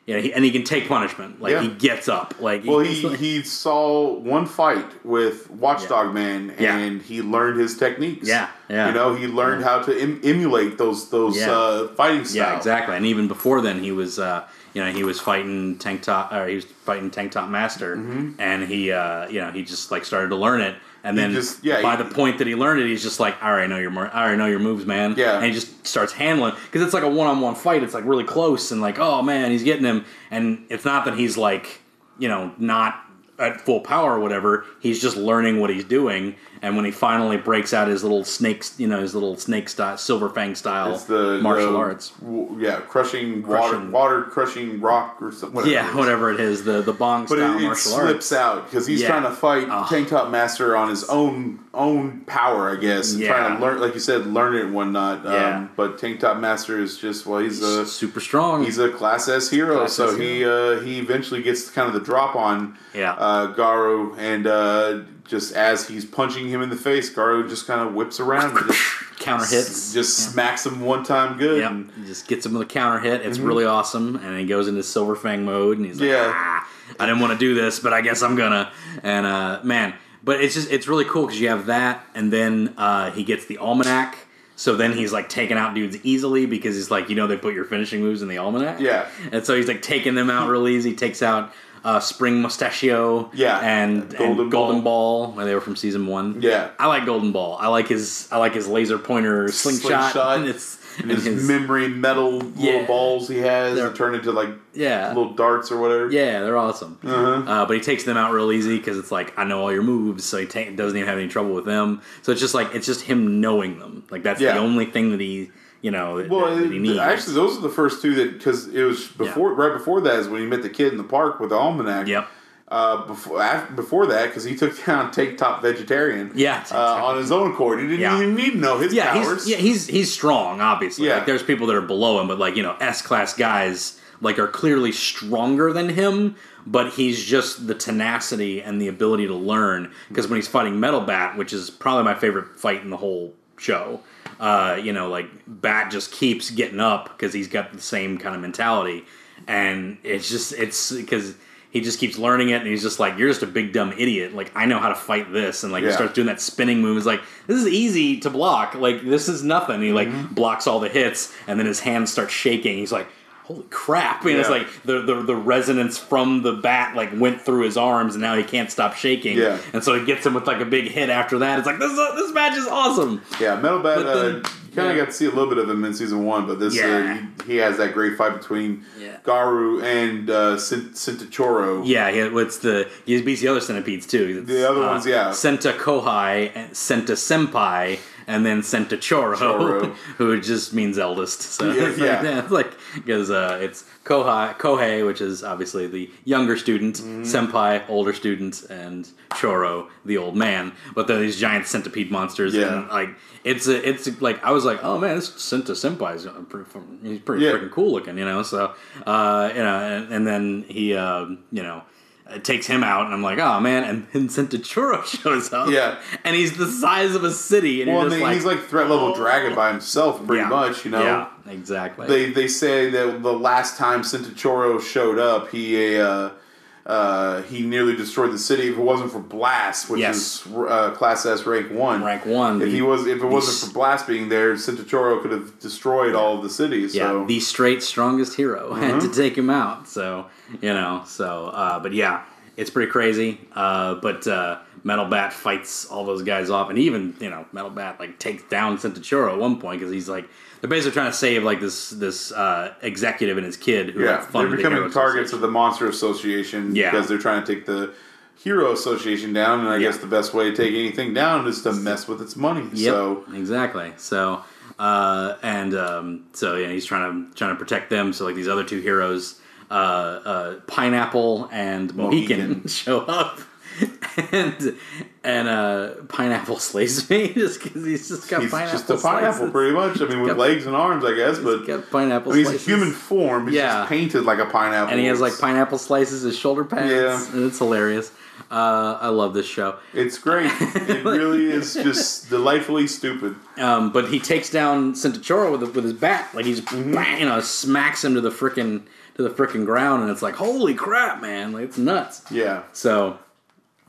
Yeah, he, and he can take punishment. Like Yeah. he gets up. Like well, he's he like- he saw one fight with Watchdog Man, Yeah. and he learned his techniques. Yeah, yeah. You know, he learned how to em- emulate those those Yeah. uh, fighting styles. Yeah, exactly. And even before then, he was, uh, you know, he was fighting Tank Top, or he was fighting Tank Top Master, and he, uh, you know, he just like started to learn it. And then just- yeah, by he- the point that he learned it, he's just like, I already know your, I already know your moves, man. Yeah. And he just starts handling because it's like a one-on-one fight. It's like really close, and like, oh man, he's getting him. And it's not that he's like, you know, not at full power or whatever. He's just learning what he's doing. And when he finally breaks out his little snakes, you know, his little snake style, silver fang style the martial the- arts. w- yeah, crushing, Crushing- water, water crushing rock or something. Whatever Yeah, is. whatever it is, the the bong But style it, it martial slips arts. out because he's Yeah. trying to fight Ugh. Tank Top Master on his own own power, I guess. And Yeah. Trying to learn, like you said, learn it and whatnot. Yeah. Um, but Tank Top Master is just well, he's a super strong. he's a class S hero, Class so S he uh, he eventually gets kind of the drop on Yeah. uh, Garu, and uh, just as he's punching him in the face, Garu just kind of whips around, and just, [LAUGHS] counter hits. just smacks him one time good. Yep. and- just gets him with a counter hit. It's really awesome. And he goes into Silver Fang mode and he's like, Yeah. ah, I didn't want to do this, but I guess I'm gonna. And uh, man, but it's just it's really cool because you have that, and then uh, he gets the almanac. So then he's like taking out dudes easily because he's like, you know, they put your finishing moves in the almanac. Yeah. And so he's like taking them out real easy. Takes out uh, Spring Mustachio. Yeah. And Golden and Golden Ball. when they were from season one. Yeah. I like Golden Ball. I like his I like his laser pointer slingshot. Slingshot. And [LAUGHS] it's and his, [LAUGHS] his- memory metal little Yeah. balls he has that turn into like yeah. little darts or whatever. Yeah, they're awesome. Uh-huh. Uh, but he takes them out real easy because it's like I know all your moves, so he ta- doesn't even have any trouble with them. So it's just like it's just him knowing them. Like that's Yeah. the only thing that he, you know, that, Well, that he needs. actually, those are the first two that because it was before, right before that is when he met the kid in the park with the almanac. Yep. Uh, before af before that because he took [LAUGHS] down Tank Top Vegetarian. Yeah. uh, on his own accord. He didn't Yeah. even need to know his yeah, powers. he's, yeah, he's he's strong. Obviously, Yeah. like there's people that are below him, but like you know, S class guys like are clearly stronger than him. But he's just the tenacity and the ability to learn. Because when he's fighting Metal Bat, which is probably my favorite fight in the whole show, uh, you know, like Bat just keeps getting up because he's got the same kind of mentality, and it's just it's because. He just keeps learning it, and he's just like, "You're just a big dumb idiot." Like, I know how to fight this, and like, he starts doing that spinning move. He's like, this is easy to block. Like, this is nothing. He like Mm-hmm. blocks all the hits, and then his hands start shaking. He's like, holy crap! And it's like the, the the resonance from the bat like went through his arms, and now he can't stop shaking. Yeah. And so it gets him with like a big hit after that. It's like this is, this match is awesome. Yeah, Metal Bat. But Uh, you kind of yeah. got to see a little bit of him in season one, but this Yeah. uh, he, he has that great fight between Yeah. Garu and uh, Cint- Yeah, he, what's the he beats the other centipedes too. It's, The other uh, ones, yeah. Senta Kohai, and Senta Senpai, and then Senta Choro, Choro. [LAUGHS] who just means eldest. So Yeah, it's yeah. like, yeah, it's [LAUGHS] like because uh, it's Kohai, Kohei, which is obviously the younger student, Mm-hmm. Senpai, older student, and Choro, the old man. But they're these giant centipede monsters, Yeah. and like it's a, it's like I was like, oh man, this Senta Senpai is pretty, he's pretty Yeah. freaking cool looking, you know. So uh, you know, and, and then he, um, you know. It takes him out, and I'm like, oh man! And then [LAUGHS] Choro shows up, Yeah. and he's the size of a city, and Well, and like, he's like threat level dragon by himself, pretty Yeah. much. You know, yeah, exactly. they they say that the last time Cintachoro showed up, he uh, uh, he nearly destroyed the city. If it wasn't for Blast, which Yes. is uh, Class S rank one, rank one. If the- he was, if it wasn't for Blast being there, Cintachoro could have destroyed all of the cities. yeah, so Mm-hmm. the straight strongest hero [LAUGHS] had to take him out. So you know, so uh, but yeah, it's pretty crazy. Uh, but uh, Metal Bat fights all those guys off, and even you know, Metal Bat like takes down Centauro at one point because he's like they're basically trying to save like this this uh, executive and his kid who yeah, like, they're funded the becoming targets of the Monster Association Yeah. because they're trying to take the Hero Association down, and I Yeah. guess the best way to take anything down is to mess with its money. Yep, So exactly. So uh, and um, so yeah, he's trying to trying to protect them. So like these other two heroes, uh, uh, Pineapple and Mohican, Mohican. [LAUGHS] show up, [LAUGHS] and and uh, Pineapple slays me [LAUGHS] just because he's just got he's pineapple just a pineapple, slices. pretty much. I mean, with got- legs and arms, I guess, but He's got pineapple. I mean, he's a human form. He's Yeah. just painted like a pineapple. and he has like pineapple slices as shoulder pads. Yeah. and it's hilarious. Uh, I love this show. It's great. It [LAUGHS] really is just delightfully stupid. Um, but he takes down Centauro with with his bat, like he's Mm-hmm. bang, you know smacks him to the freaking to the frickin' ground, and it's like holy crap, man, like it's nuts. Yeah. So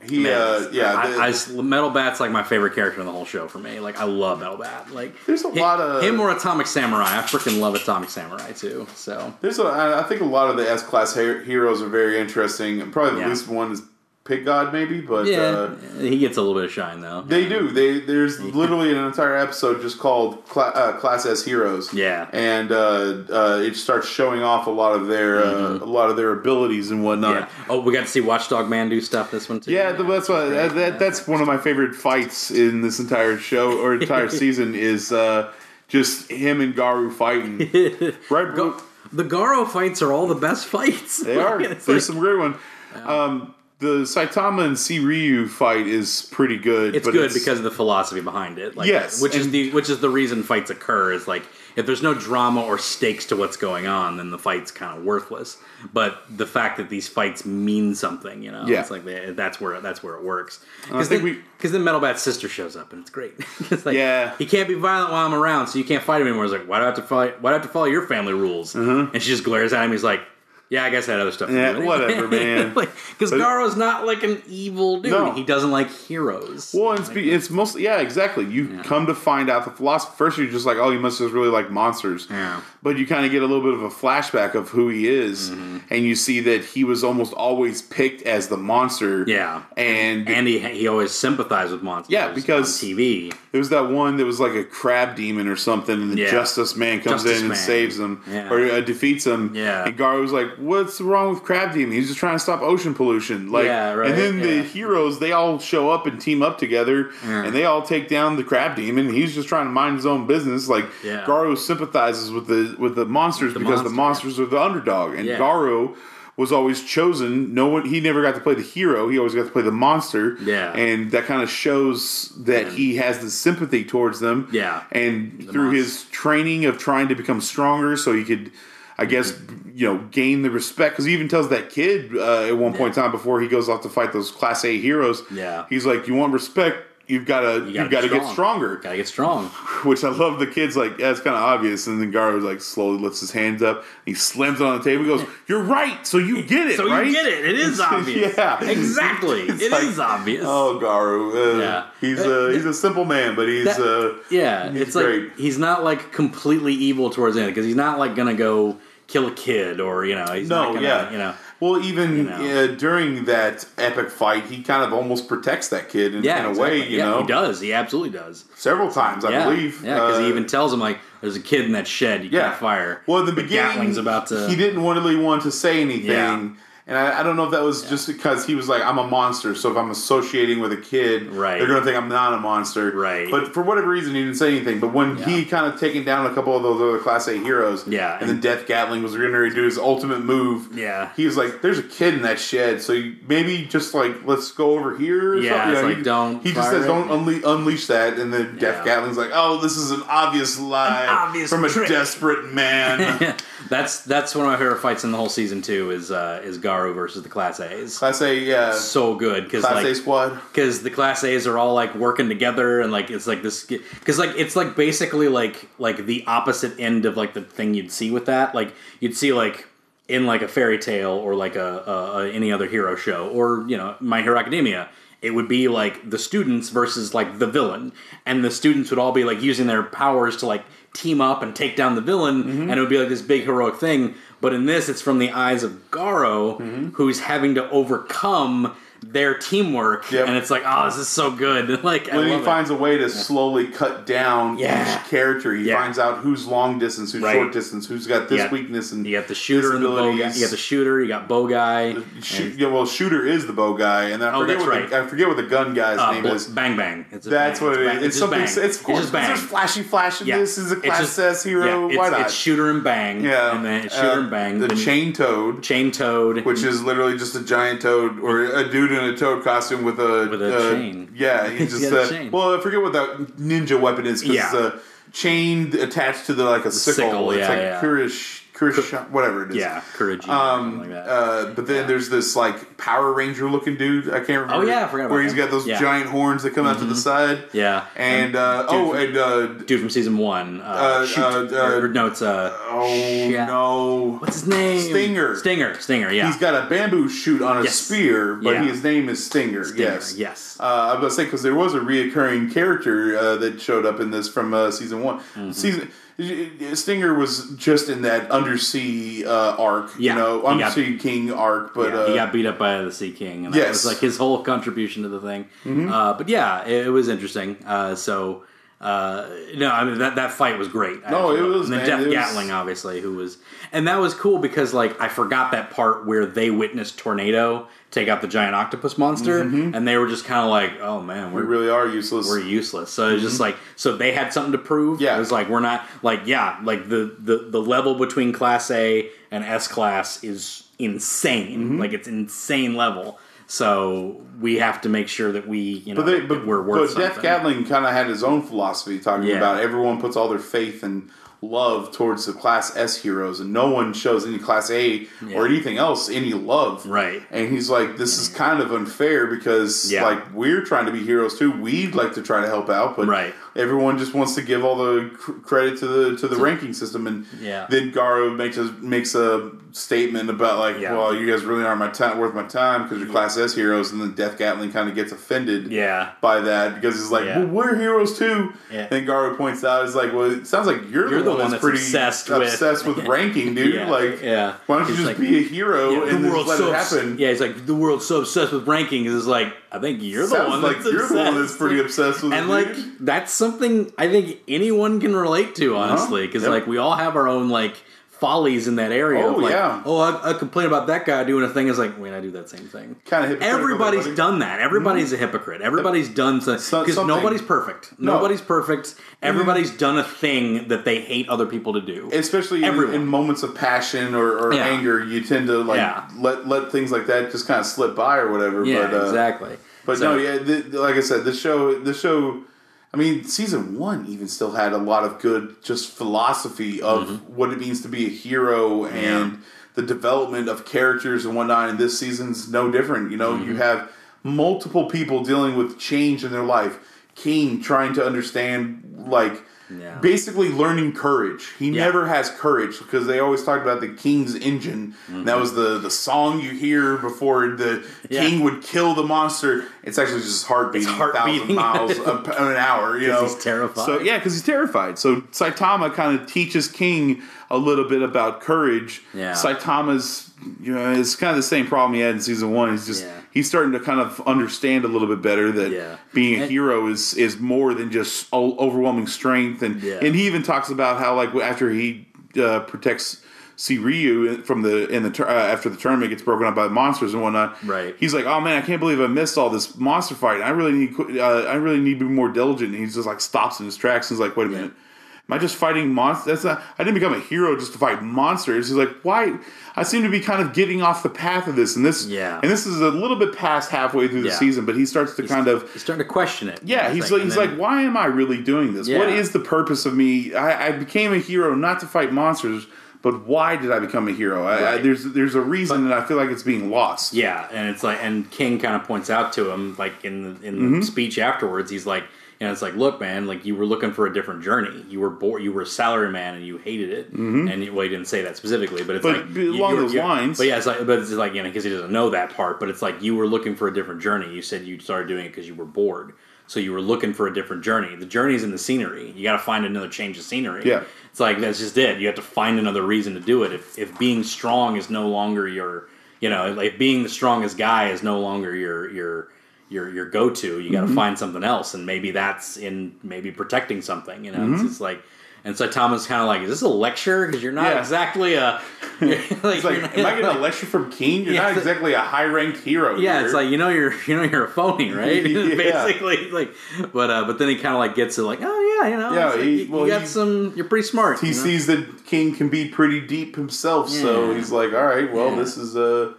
He, uh, yeah. I, the- I Metal Bat's like my favorite character in the whole show for me. Like I love Metal Bat. Like There's a hi- lot of- him or Atomic Samurai. I freaking love Atomic Samurai too. So There's a. I think a lot of the S class he- heroes are very interesting. and Probably the Yeah. least one is Pig God, maybe, but yeah, uh, he gets a little bit of shine though. they do. They there's [LAUGHS] literally an entire episode just called Cla- uh, Class S Heroes. Yeah. and uh, uh, it starts showing off a lot of their uh, a lot of their abilities and whatnot. Yeah. Oh, we got to see Watchdog Man do stuff this one too. Yeah, th- that's why that, that, that's one of my favorite fights in this entire show or entire [LAUGHS] season is uh, just him and Garu fighting. [LAUGHS] right, Go- the Garo fights are all the best fights. they are. There's like- some great one. Um, the Saitama and Ryu fight is pretty good. it's good because of the philosophy behind it. Like, Yes, which is the which is the reason fights occur. Is like if there's no drama or stakes to what's going on, then the fight's kind of worthless. But the fact that these fights mean something, you know, Yeah. it's like they, that's where that's where it works. Because then, we- then Metal Bat's sister shows up and it's great. [LAUGHS] it's like, Yeah. he can't be violent while I'm around, so you can't fight him anymore. He's like, why do I have to fight? Why do I have to follow your family rules? Uh-huh. And she just glares at him. He's like. Yeah, I guess I had other stuff. Yeah, whatever, man. [LAUGHS] Because But- Garo's not like an evil dude. No. He doesn't like heroes. Well, it's, be, it's mostly yeah, exactly. You come to find out the philosophy. First, you're just like, oh, he must just really like monsters. Yeah. But you kind of get a little bit of a flashback of who he is, Mm-hmm. and you see that he was almost always picked as the monster. Yeah. and, and he, he always sympathized with monsters. Yeah, because- on TV. There was that one that was like a crab demon or something, and the Yeah. Justice Man comes Justice in and saves him Yeah. or uh, defeats him. Yeah. and Gar was like, "What's wrong with crab demon? He's just trying to stop ocean pollution." Like, Yeah, right, and then the heroes they all show up and team up together, and they all take down the crab demon. He's just trying to mind his own business. Like. Garo sympathizes with the with the monsters The because the monster, monsters are the underdog, and. Garo was always chosen. No one, he never got to play the hero. He always got to play the monster. Yeah. and that kind of shows that he has the sympathy towards them. Yeah. and through mons- his training of trying to become stronger, so he could. I guess you know gain the respect because he even tells that kid uh, at one point in time before he goes off to fight those class A heroes. Yeah. he's like, "You want respect? You've got to you have got to get stronger." Gotta get strong. [LAUGHS] Which I love. The kid's like, "Yeah, it's kind of obvious." And then Garo like slowly lifts his hands up. He slams it on the table. He goes, [LAUGHS] "You're right. So you get it, So right?" you get it. It is [LAUGHS] obvious. Yeah. Exactly. It It's is obvious. Oh, Garu. Uh, Yeah. He's a he's a simple man, but he's That- uh, Yeah, He's it's great. like he's not like completely evil towards anything because he's not like gonna go kill a kid or you know he's not no, gonna, yeah, you know Well, even you know. uh, during that epic fight, he kind of almost protects that kid in, yeah in a exactly. way. You yeah, know, he does he absolutely does several times, I yeah believe. yeah because he Uh, even tells him like there's a kid in that shed you yeah. can't fire Well, in the But beginning, Gatling's about to he didn't really want to say anything. Yeah. And I, I don't know if that was just because he was like, I'm a monster, so if I'm associating with a kid, Right. they're going to think I'm not a monster. Right. But for whatever reason, he didn't say anything. But when he kind of taken down a couple of those other Class A heroes, Yeah. and then Death Gatling was going to do his ultimate move, Yeah. he was like, there's a kid in that shed, so you, maybe just like, let's go over here or Yeah, something. it's You like, he, don't He just says, it. don't unle- unleash that. And then Death Gatling's like, oh, this is an obvious lie obvious from a desperate man. [LAUGHS] that's that's one of my favorite fights in the whole season too is uh is Garu versus the Class A's Class A, yeah. so good because Class like A squad. because the class A's are all like working together and like it's like this because like it's like basically like like the opposite end of like the thing you'd see with that like you'd see like in like a fairy tale or like a, a, a any other hero show or you know My Hero Academia it would be like the students versus like the villain and the students would all be like using their powers to like team up and take down the villain Mm-hmm. and it would be like this big heroic thing but in this it's from the eyes of Garo Mm-hmm. who's having to overcome their teamwork Yep. and it's like oh this is so good [LAUGHS] like When he love it. finds a way to slowly cut down Yeah. each character, he Yeah. finds out who's long distance, who's Right. short distance, who's got this Yeah. weakness, and you got the shooter and the bow guy you got the shooter you got bow guy Shoot, yeah, well, shooter is the bow guy, and I Oh, forget that's what right. the, I forget what the gun guy's uh, name Bl- is. bang bang it's a That's bang. what it is. It's. It's, something. bang. It's, of course, just bang there's flashy flash in Yeah. this. Is a It's class just- S hero. yeah, Why it's, not? it's shooter and bang yeah, and then it's shooter Uh, and bang The chain toad, chain toad which is literally just a giant toad or a dude in a toad costume with a With a uh, chain. Yeah, he [LAUGHS] just a uh, chain. well, I forget what that ninja weapon is because Yeah. it's a chain attached to the like a sickle. sickle, It's yeah, like yeah. Kurish, Kurish, whatever it is. yeah Kurigi Um, like uh, but then there's this like Power Ranger looking dude. I can't remember. Oh, yeah, I forgot about where he's him. got those Yeah. Mm-hmm. giant horns that come out to the side. yeah And uh, oh, and uh, dude from season one uh, Uh, uh, or, no it's uh oh shit. no, what's his name Stinger. Stinger Stinger yeah he's got a bamboo shoot on a Yes. spear, but Yeah. his name is Stinger. Stinger, yes, yes. Uh, I was gonna say because there was a reoccurring character uh, that showed up in this from uh, season one. Mm-hmm. Season Stinger was just in that undersea uh, arc, Yeah, you know, he got- undersea king arc. But yeah, uh, he got beat up by the Sea King, and that was like his whole contribution to the thing. Mm-hmm. Uh, but yeah, it, it was interesting. Uh, so uh, no, I mean that that fight was great. No, it was, And then man, Jeff it was- Gatling, obviously, who was, and that was cool because like I forgot that part where they witnessed tornado take out the giant octopus monster, and they were just kind of like, oh man, we really are useless. we're useless. So it's just like so they had something to prove. Mm-hmm. Yeah. it was like we're not like yeah, like the the the level between class A and S class is insane. Mm-hmm. Like it's insane level. So we have to make sure that we you know But they, but, we're worth but Death something. Gatling kind of had his own philosophy, talking Yeah. about everyone puts all their faith and love towards the Class S heroes, and no one shows any Class A Yeah. or anything else any love. Right. And he's like, this is kind of unfair because Yeah. like we're trying to be heroes too. We'd like to try to help out, but Right. everyone just wants to give all the cr- credit to the to the ranking system. And Yeah. then Garo makes a makes a statement about like, Yeah. well, you guys really aren't my time worth my time because you're Class S heroes, and then Death Gatling kind of gets offended Yeah. by that because he's like, well, we're heroes too. Yeah. And Garo points out, he's like, well, it sounds like you're, You're the, one that's, pretty obsessed with- obsessed with [LAUGHS] ranking, dude. Yeah. Like, Yeah. why don't you He's just like- be a hero Yeah, and the just world's let so it obs- yeah, he's like the world's so obsessed with ranking Is like I think you're the one like that's you're obsessed. the one that's pretty obsessed with and like dude. that's something I think anyone can relate to, honestly, uh-huh. because Yep. like we all have our own like follies in that area. Oh, of like, yeah. Oh, I, I complain about that guy doing a thing. It's like, wait, I do that same thing. Kinda Everybody's buddy. done that. Everybody's a hypocrite. Everybody's done So- something because nobody's perfect. No. Nobody's perfect. Everybody's done a thing that they hate other people to do. especially in, in moments of passion or, or Yeah. anger, you tend to like Yeah. let let things like that just kind of slip by or whatever. yeah, but, uh, exactly. But So- no, yeah, th- like I said, the show, the show. I mean, season one even still had a lot of good just philosophy of Mm-hmm. what it means to be a hero and the development of characters and whatnot. And this season's no different. You know, Mm-hmm. you have multiple people dealing with change in their life. King trying to understand, like, Yeah. basically learning courage. He Yeah. never has courage because they always talked about the king's engine. And that was the the song you hear before the Mm-hmm. Yeah. king would kill the monster. It's actually just his heart beating heart a thousand beating. miles a, an hour. You [LAUGHS] know, he's terrified. So yeah, because he's terrified. So Saitama kind of teaches King a little bit about courage. Yeah. Saitama's you know it's kind of the same problem he had in season one. He's just Yeah. He's starting to kind of understand a little bit better that Yeah. being a And- hero is is more than just overwhelming strength and Yeah. and he even talks about how like after he uh, protects Suiryu from the in the uh, after the tournament gets broken up by the monsters and whatnot. Right. He's like, oh man, I can't believe I missed all this monster fight. I really need uh, I really need to be more diligent. And he's just like stops in his tracks and he's like, wait a minute. Am I just fighting monsters? That's not. I didn't become a hero just to fight monsters. He's like, why? I seem to be kind of getting off the path of this, and this, Yeah. and this is a little bit past halfway through the Yeah. season. But he starts to kind of, He's starting to question it. yeah, he's like, he's then- like, why am I really doing this? What Yeah. is the purpose of me? I, I became a hero not to fight monsters, but why did I become a hero? I, I, there's there's a reason, and I feel like it's being lost. Yeah, and it's like, and King kind of points out to him, like in the in the Mm-hmm. speech afterwards, he's like, you know, it's like, look, man, like you were looking for a different journey. You were bored. You were a salary man, and you hated it. And you, well, he didn't say that specifically, but it's Mm-hmm. But like along you- those lines- But yeah, it's like, but it's like you know, because he doesn't know that part. But it's like you were looking for a different journey. You said you started doing it because you were bored. So you were looking for a different journey. The journey's in the scenery. You got to find another change of scenery. Yeah. It's like that's just it. You have to find another reason to do it. If if being strong is no longer your, you know, like being the strongest guy is no longer your your your your go to, you got Mm-hmm. to find something else, and maybe that's in maybe protecting something. You know, it's Mm-hmm. just like. And so Thomas kind of like, is this a lecture? Because you're not Yeah. exactly a. [LAUGHS] [LAUGHS] like, It's like, you're am I getting a [LAUGHS] lecture from King? You're Yeah, not exactly a high ranked hero. Yeah, here. it's like you know you're you know you're a phony, right? Yeah. Basically, like, but uh, but then he kind of like gets it, like, oh yeah, you know, Yeah, it's like, you, well, you got he- some, you're pretty smart. he you know? sees that King can be pretty deep himself, so he's like, all right, well, this is uh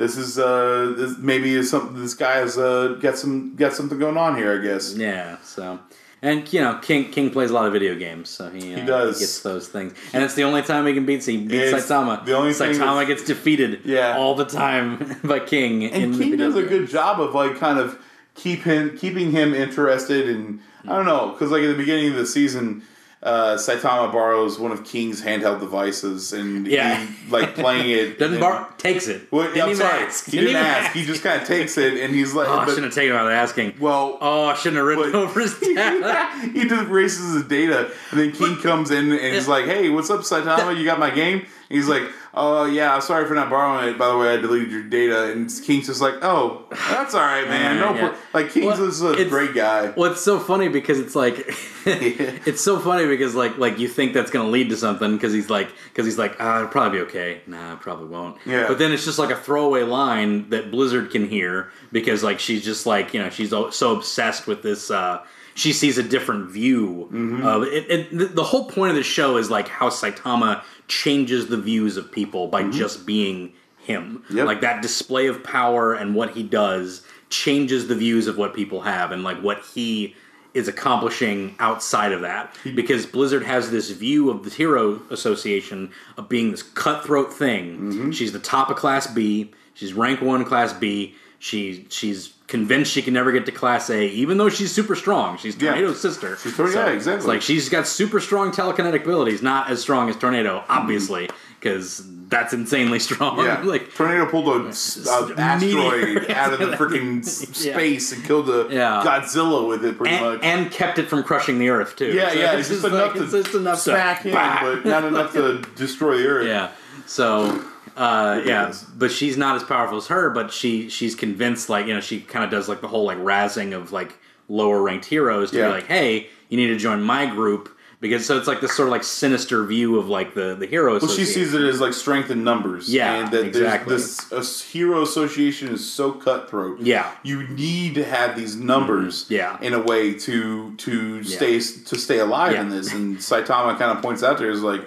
this is uh this maybe is something this guy has uh got some got something going on here, I guess. Yeah, so and you know King King plays a lot of video games, so he, uh, does. gets those things, and it's the only time he can beat. He beats It's Saitama. the only Saitama gets defeated. Yeah. all the time [LAUGHS] by King. in And King does a good job of like kind of keep him keeping him interested and I don't know because like at the beginning of the season, uh, Saitama borrows one of King's handheld devices and Yeah. he, like playing it [LAUGHS] Doesn't and- bar takes it. Well, Didn't I'm sorry, ask. he didn't even ask. He just kind of takes it and he's like, Oh, I shouldn't have taken it without asking. well, oh, I shouldn't have written over his [LAUGHS] dad. [LAUGHS] he just erases his data, and then King comes in and he's like, "Hey, what's up, Saitama? You got my game?" And he's like, "Oh yeah, sorry for not borrowing it. By the way, I deleted your data." And King's just like, "Oh, that's all right, man. No, Yeah. like King's Well, is a great guy." Well, it's so funny because it's like, [LAUGHS] [LAUGHS] it's so funny because like like you think that's gonna lead to something because he's like because he's like ah, it'll probably be okay. Nah, probably won't. Yeah. But then it's just like a throwaway line that Blizzard can hear because like she's just like you know she's so obsessed with this. uh she sees a different view Mm-hmm. of it, it. The whole point of the show is like how Saitama changes the views of people by just being him. Mm-hmm. Yep. Like that display of power and what he does changes the views of what people have and like what he is accomplishing outside of that because Blizzard has this view of the Hero Association of being this cutthroat thing. Mm-hmm. She's the top of Class B. She's rank one Class B. She she's convinced she can never get to Class A, even though she's super strong. She's Yeah. Tornado's sister. She's Tor- yeah, exactly. It's like she's got super strong telekinetic abilities, not as strong as Tornado, mm-hmm. obviously, because that's insanely strong. Yeah, [LAUGHS] like tornado pulled a, s- a asteroid [LAUGHS] out of the freaking [LAUGHS] Yeah. space and killed a Yeah. Godzilla with it, pretty much. and, and kept it from crushing the earth too. yeah, So yeah, it's just, enough like- to it's just enough to- smack him, Bah! but not enough to destroy the Earth. Yeah. So uh, yeah, but she's not as powerful as her. But she she's convinced, like you know, she kind of does like the whole like razzing of like lower ranked heroes to Yeah. be like, hey, you need to join my group because so it's like this sort of like sinister view of like the the hero. Well, she sees it as like strength in numbers. Yeah, and that exactly. This a hero association is so cutthroat. Yeah. you need to have these numbers. Mhm. Yeah. in a way to to stay to stay alive Yeah. in this. And Saitama kind of points out there is like.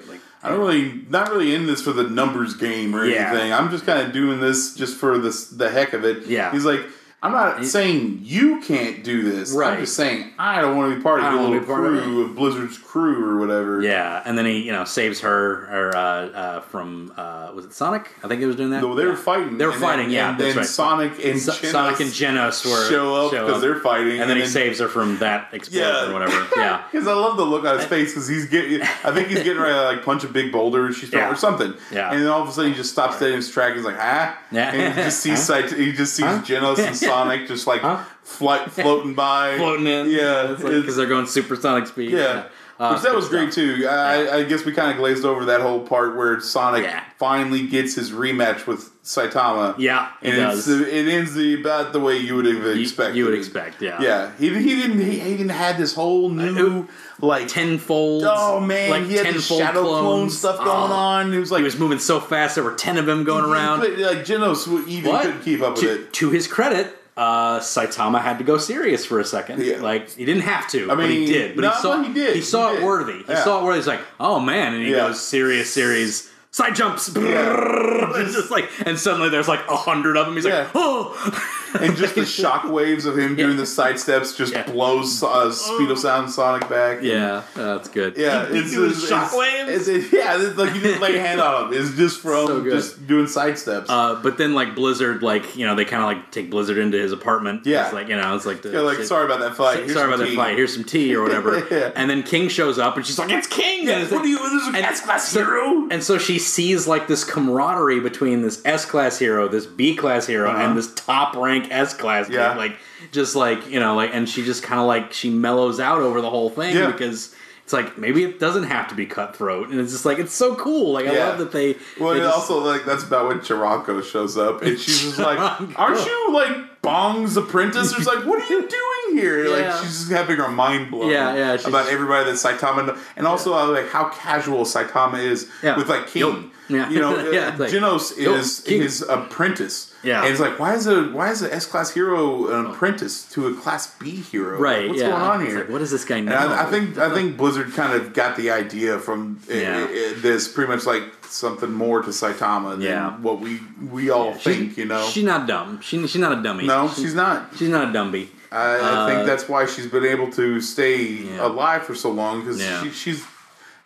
I don't really, not really in this for the numbers game or Yeah. anything. I'm just kind of doing this just for this the heck of it. Yeah. he's like, I'm not saying you can't do this. Right. I'm just saying I don't want to be part of your little part of crew of Blizzard's crew or whatever. Yeah, and then he you know saves her or uh, uh, from uh, was it Sonic? I think he was doing that. No, they Yeah. were fighting. They were and fighting. Then, yeah, and that's then right. Sonic and So- Genos Sonic and Genos were show up because they're fighting, and then he saves her from that [LAUGHS] explosion Yeah. or whatever. [LAUGHS] Yeah, Because I love the look on his face because he's getting. I think he's getting ready to like punch a big boulder. She's throwing Yeah. or something. Yeah. And then all of a sudden he just stops dead in his track. He's like, ah. Yeah. And he just sees [LAUGHS] he just sees Genos and Sonic just like Huh? flight floating by, [LAUGHS] floating in. Yeah, because it's- they're going supersonic speed. Yeah. Uh, Which that was great too. I, I guess we kind of glazed over that whole part where Sonic Yeah. finally gets his rematch with Saitama. Yeah, and it ends the, about the way you would have You- expected. You would expect, yeah. Yeah, he, he didn't. He, he didn't had this whole new like. Tenfold. oh man, like he had tenfold shadow clone stuff going Oh, on. It was like He was moving so fast, there were ten of them going he- around. Like Genos even What? couldn't keep up with to, it. to his credit, uh, Saitama had to go serious for a second. Yeah. Like he didn't have to, I but he did. But no, he saw he did. He saw He it worthy. He Yeah. saw it worthy. He's like, oh man, and he Yeah. goes serious, series. Side jumps, Yeah. It's [LAUGHS] just like, and suddenly there's like a hundred of them. He's Yeah. like, oh, And just the shock waves of him [LAUGHS] doing the side steps just Yeah. blows uh, Speed of Sound Sonic back. yeah, that's good. Yeah, it's, shockwaves. it's, it's- yeah, it's like you didn't lay a hand on him. It's just from So just doing side steps. Uh, but then, like Blizzard, like you know, they kind of like take Blizzard into his apartment. Yeah. it's like you know, it's like the, yeah, like sorry about that fight. Here's sorry about that fight. Here's some tea or whatever. [LAUGHS] Yeah. And then King shows up, and she's like, "It's King." Yeah, and it's what like- are you? This is and class hero. And so she sees like this camaraderie between this S class hero, this B class hero, Uh-huh. and this top rank S class. dude. Yeah. like just like you know, like, and she just kind of like she mellows out over the whole thing Yeah. because. It's like maybe it doesn't have to be cutthroat, and it's just like it's so cool. Like I love that they. Well, they and just- also like that's about when Charanko shows up, and she's just like, [LAUGHS] "Aren't you like Bong's apprentice?" Or like, "What are you doing here?" Yeah. Like she's just having her mind blown. Yeah, yeah, About everybody that Saitama, and also uh, like how casual Saitama is Yeah. with like King. Yeah. You know, [LAUGHS] Yeah, uh, like, Genos is King. his apprentice. Yeah. and it's like, why is a why is an S class hero an apprentice to a class B hero? right? Like, what's yeah. going on here? like, what does this guy know? I, I think I think Blizzard kind of got the idea from i- Yeah. i- this pretty much like something more to Saitama than Yeah. what we we all think. You know, she's not dumb. She, she's not a dummy. no, She- she's not. She's not a dummy. I, I Uh, think that's why she's been able to stay Yeah. alive for so long because Yeah. she, she's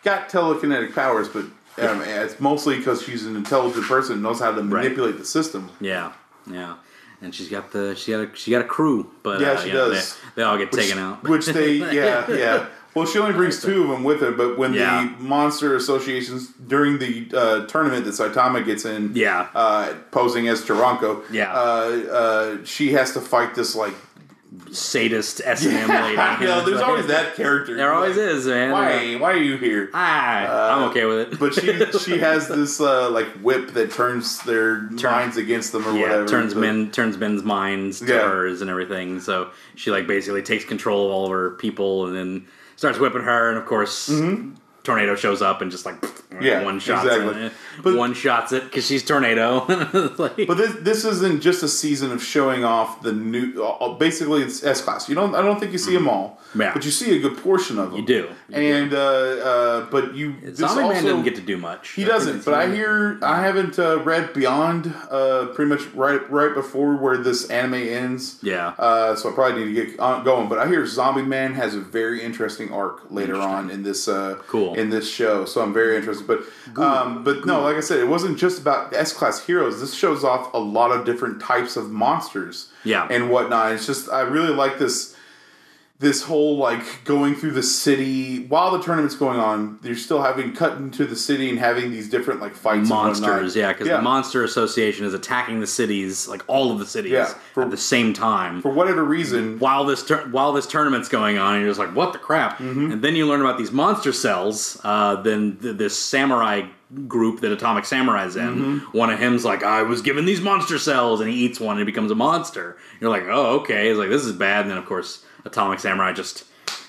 got telekinetic powers, but um, it's mostly because she's an intelligent person and knows how to manipulate the system. Yeah, yeah. And she's got the she got a she got a crew, but Yeah, uh, she know, does. They, they all get taken out. Which they, [LAUGHS] yeah, yeah. Well, she only brings two of them with her, but when Yeah. the monster associations during the uh, tournament that Saitama gets in, Yeah. uh, posing as Charanko, Yeah. uh, uh, she has to fight this like. Sadist S and M [LAUGHS] lady. I know, there's Like, always that character. There always Like, is, man. Why? Why are you here? Ah, I'm okay with it. But she [LAUGHS] she has this uh, like whip that turns their minds against them or yeah, whatever. turns but- men turns men's minds to Yeah. hers and everything. So she like basically takes control of all of her people and then starts whipping her. And of course, tornado shows up and just like Mm-hmm. Yeah, one shots exactly. it, But- one shots it because she's tornado. [LAUGHS] Like- But this this isn't just a season of showing off the new. Uh, basically, it's S class. You don't. I don't think you see them all. Yeah. But you see a good portion of them. You do. You and uh, uh, but you. this Zombie Man also- doesn't get to do much. He doesn't. But I hear I haven't uh, read beyond uh, pretty much right right before where this anime ends. Yeah. Uh, so I probably need to get on, going. But I hear Zombie Man has a very interesting arc later on in this uh, Cool. in this show. So I'm very interested. But um, but no, like I said, it wasn't just about S class heroes. This shows off a lot of different types of monsters. Yeah. and whatnot. It's just I really like this this whole like going through the city while the tournament's going on. You're still having cut into the city and having these different like fights. monsters, yeah, because the Monster Association is attacking the cities, like all of the cities, Yeah, for- at the same time. for whatever reason. while this tur- while this tournament's going on, you're just like, "What the crap?" Mm-hmm. And then you learn about these monster cells. Uh, then th- this samurai group that Atomic Samurai's in, Mm-hmm. one of him's like, "I was given these monster cells," and he eats one and he becomes a monster. You're like, "Oh, okay." He's like, "This is bad." And then of course, Atomic Samurai just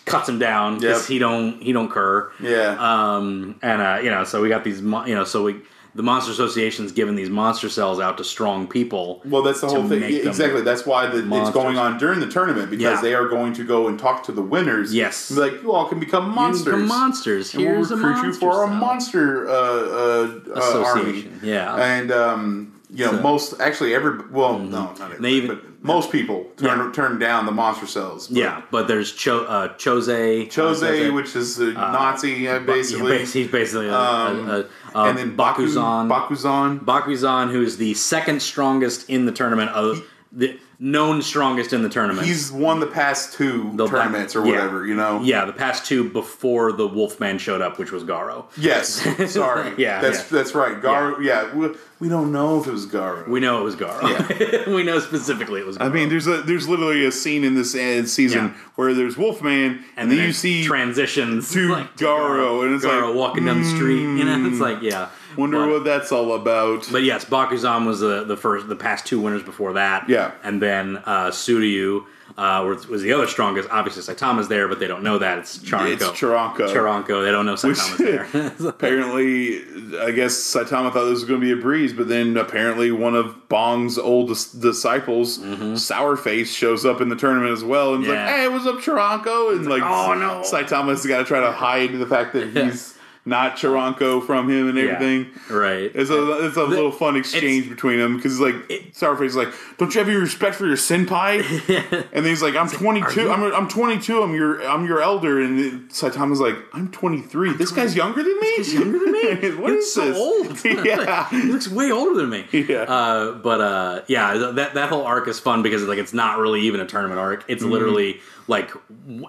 cuts him down because Yep. he don't he don't cur. Yeah. Um, and uh, you know, so we got these, mo- you know, so we the monster association's giving these monster cells out to strong people. Well, that's the whole thing. Yeah, exactly. That's why the, it's going on during the tournament because Yeah. they are going to go and talk to the winners. Yes. Like you all can become You can monsters. become monsters. We'll Here's a recruit you for a cell. monster uh, uh, uh, army. Association, yeah. And um, you know, So- Mm-hmm. most actually every well, no, not everybody, They even- but most people turn Yeah. turn down the monster cells. But Yeah, but there's Cho, uh, Chose. Uh, Chose, uh, which is a uh, Nazi, uh, basically, he's basically a, Um, a, a, and then Bakuzan. Bakuzan. Bakuzan, who's the second strongest in the tournament, of the known strongest in the tournament. He's won the past two The- tournaments or yeah. whatever, you know. yeah, the past two before the Wolfman showed up, which was Garo. Yes, [LAUGHS] sorry. Yeah, that's yeah. that's right. Garo. Yeah, we, we don't know if it was Garo. We know it was Garo. [LAUGHS] we know specifically it was. Garo. I mean, there's a there's literally a scene in this uh, season Yeah. where there's Wolfman, and, then it you see transitions to [LAUGHS] like, Garo, and it's Garo like, walking down the street. You know, it's like yeah. Wonder But- what that's all about. But yes, Bakuzan was the, the first, the past two winners before that. Yeah. and then uh, uh, was, was the other strongest. Obviously, Saitama's there, but they don't know that it's Charanko. It's Charanko. Charanko. They don't know Saitama's there. [LAUGHS] [LAUGHS] apparently, I guess Saitama thought this was going to be a breeze, but then apparently one of Bong's old dis- disciples, Sourface, shows up in the tournament as well, and Mm-hmm. Yeah. like, "Hey, what's up, Charanko?" And like, "Oh, no." Saitama's got to try to hide the fact that [LAUGHS] he's not Charanko from him and everything. right. It's a it's a little fun exchange between them because like Sourface is like, don't you have any respect for your senpai? [LAUGHS] and then he's like, I'm 22. I'm I'm 22. I'm your I'm your elder. And Saitama's like, I'm 23. This guy's younger than me. [LAUGHS] He's younger than me. what He's is so this? old. [LAUGHS] yeah. he looks way older than me. Yeah. Uh, but uh, yeah, that that whole arc is fun because like it's not really even a tournament arc. It's Mm-hmm. literally like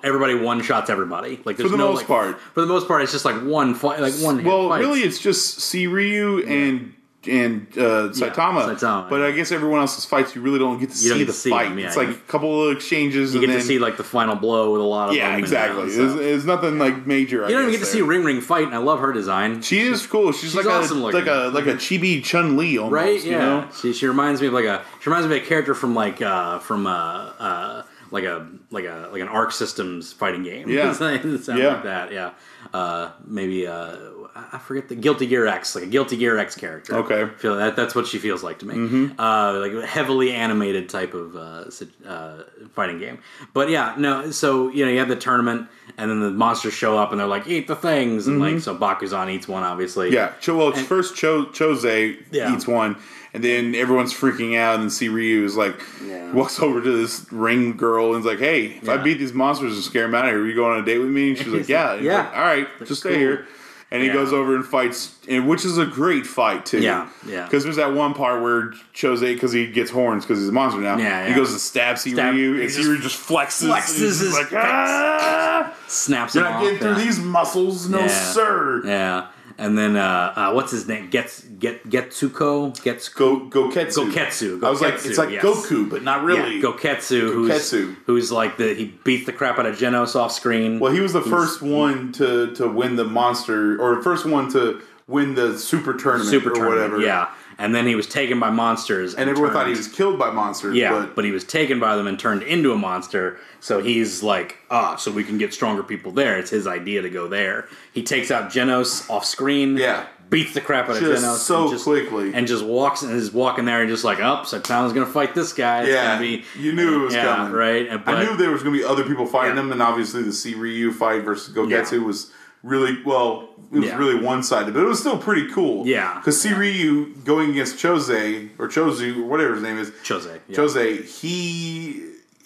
everybody one shots everybody. Like there's for the no, most like- part. For the most part, it's just like one fight, like one. Well, fights. really, it's just Ryu and and uh, Saitama. Saitama. But I guess everyone else's fights, you really don't get to see get the see fight. them, yeah. It's like a couple of exchanges. you get then, to see like the final blow with a lot of yeah, exactly. uh, so- It's, it's nothing like major. I You don't even get to see there. Ring Ring fight, and I love her design. She is cool. She's, like awesome a looking. like a like a chibi Chun Li almost. right? You Yeah. know? She, she reminds me of like a she reminds me of a character from like uh from uh uh like a like a like an Arc Systems fighting game. Yeah. [LAUGHS] Something Yeah. like that. Yeah. Uh, maybe uh I forget the Guilty Gear X, like a Guilty Gear X character. Okay. I feel that that's what she feels like to me. Uh, like a heavily animated type of uh, uh, fighting game. But yeah, no. So you know, you have the tournament, and then the monsters show up, and they're like, "Eat the things," and like so Bakuzan eats one, obviously. Yeah. Well, first Cho, Chose Yeah. eats one, and then everyone's freaking out, and Suiryu is like Yeah. walks over to this ring girl and is like, "Hey, if I beat these monsters and scare them out of here, will you go on a date with me?" And she's like, [LAUGHS] "Yeah." Yeah. like, All right, just stay here. And he Yeah. goes over and fights, and which is a great fight too. Yeah, yeah. Because there's that one part where Chose, because he gets horns because he's a monster now. Yeah, He goes to stab C Stab- Ryu, he and C just flexes. and flexes his like, ah! snaps You're not getting through yeah. these muscles, no Yeah. sir. Yeah, and then uh, uh, what's his name? Gets get Getsuko Gets Go Goketsu. Goketsu. I was like, Goketsu, it's like yes. Goku, but not really. Yeah, Goketsu, who's Goketsu. who's like the he beats the crap out of Genos off screen. well, he was the first one to to win the monster, or first one to win the super tournament, Super or tournament, whatever. yeah. And then he was taken by monsters, and everyone thought he was killed by monsters. Yeah, but, but, he was taken by them and turned into a monster. So he's like, ah, so we can get stronger people there. It's his idea to go there. He takes out Genos off screen. Yeah. beats the crap out of Genos so and just, quickly. and just walks and is walking there and just like, oh, Saitama's gonna fight this guy. It's yeah, gonna be you knew it was yeah, coming, right? And- I knew there was going to be other people fighting Yeah. him, and obviously the Suiryu fight versus Goketsu Yeah. was really well. It was Yeah. really one sided, but it was still pretty cool. Yeah. because Suiryu going against Chose or Chozu or whatever his name is, Chose. Yeah. Chose, he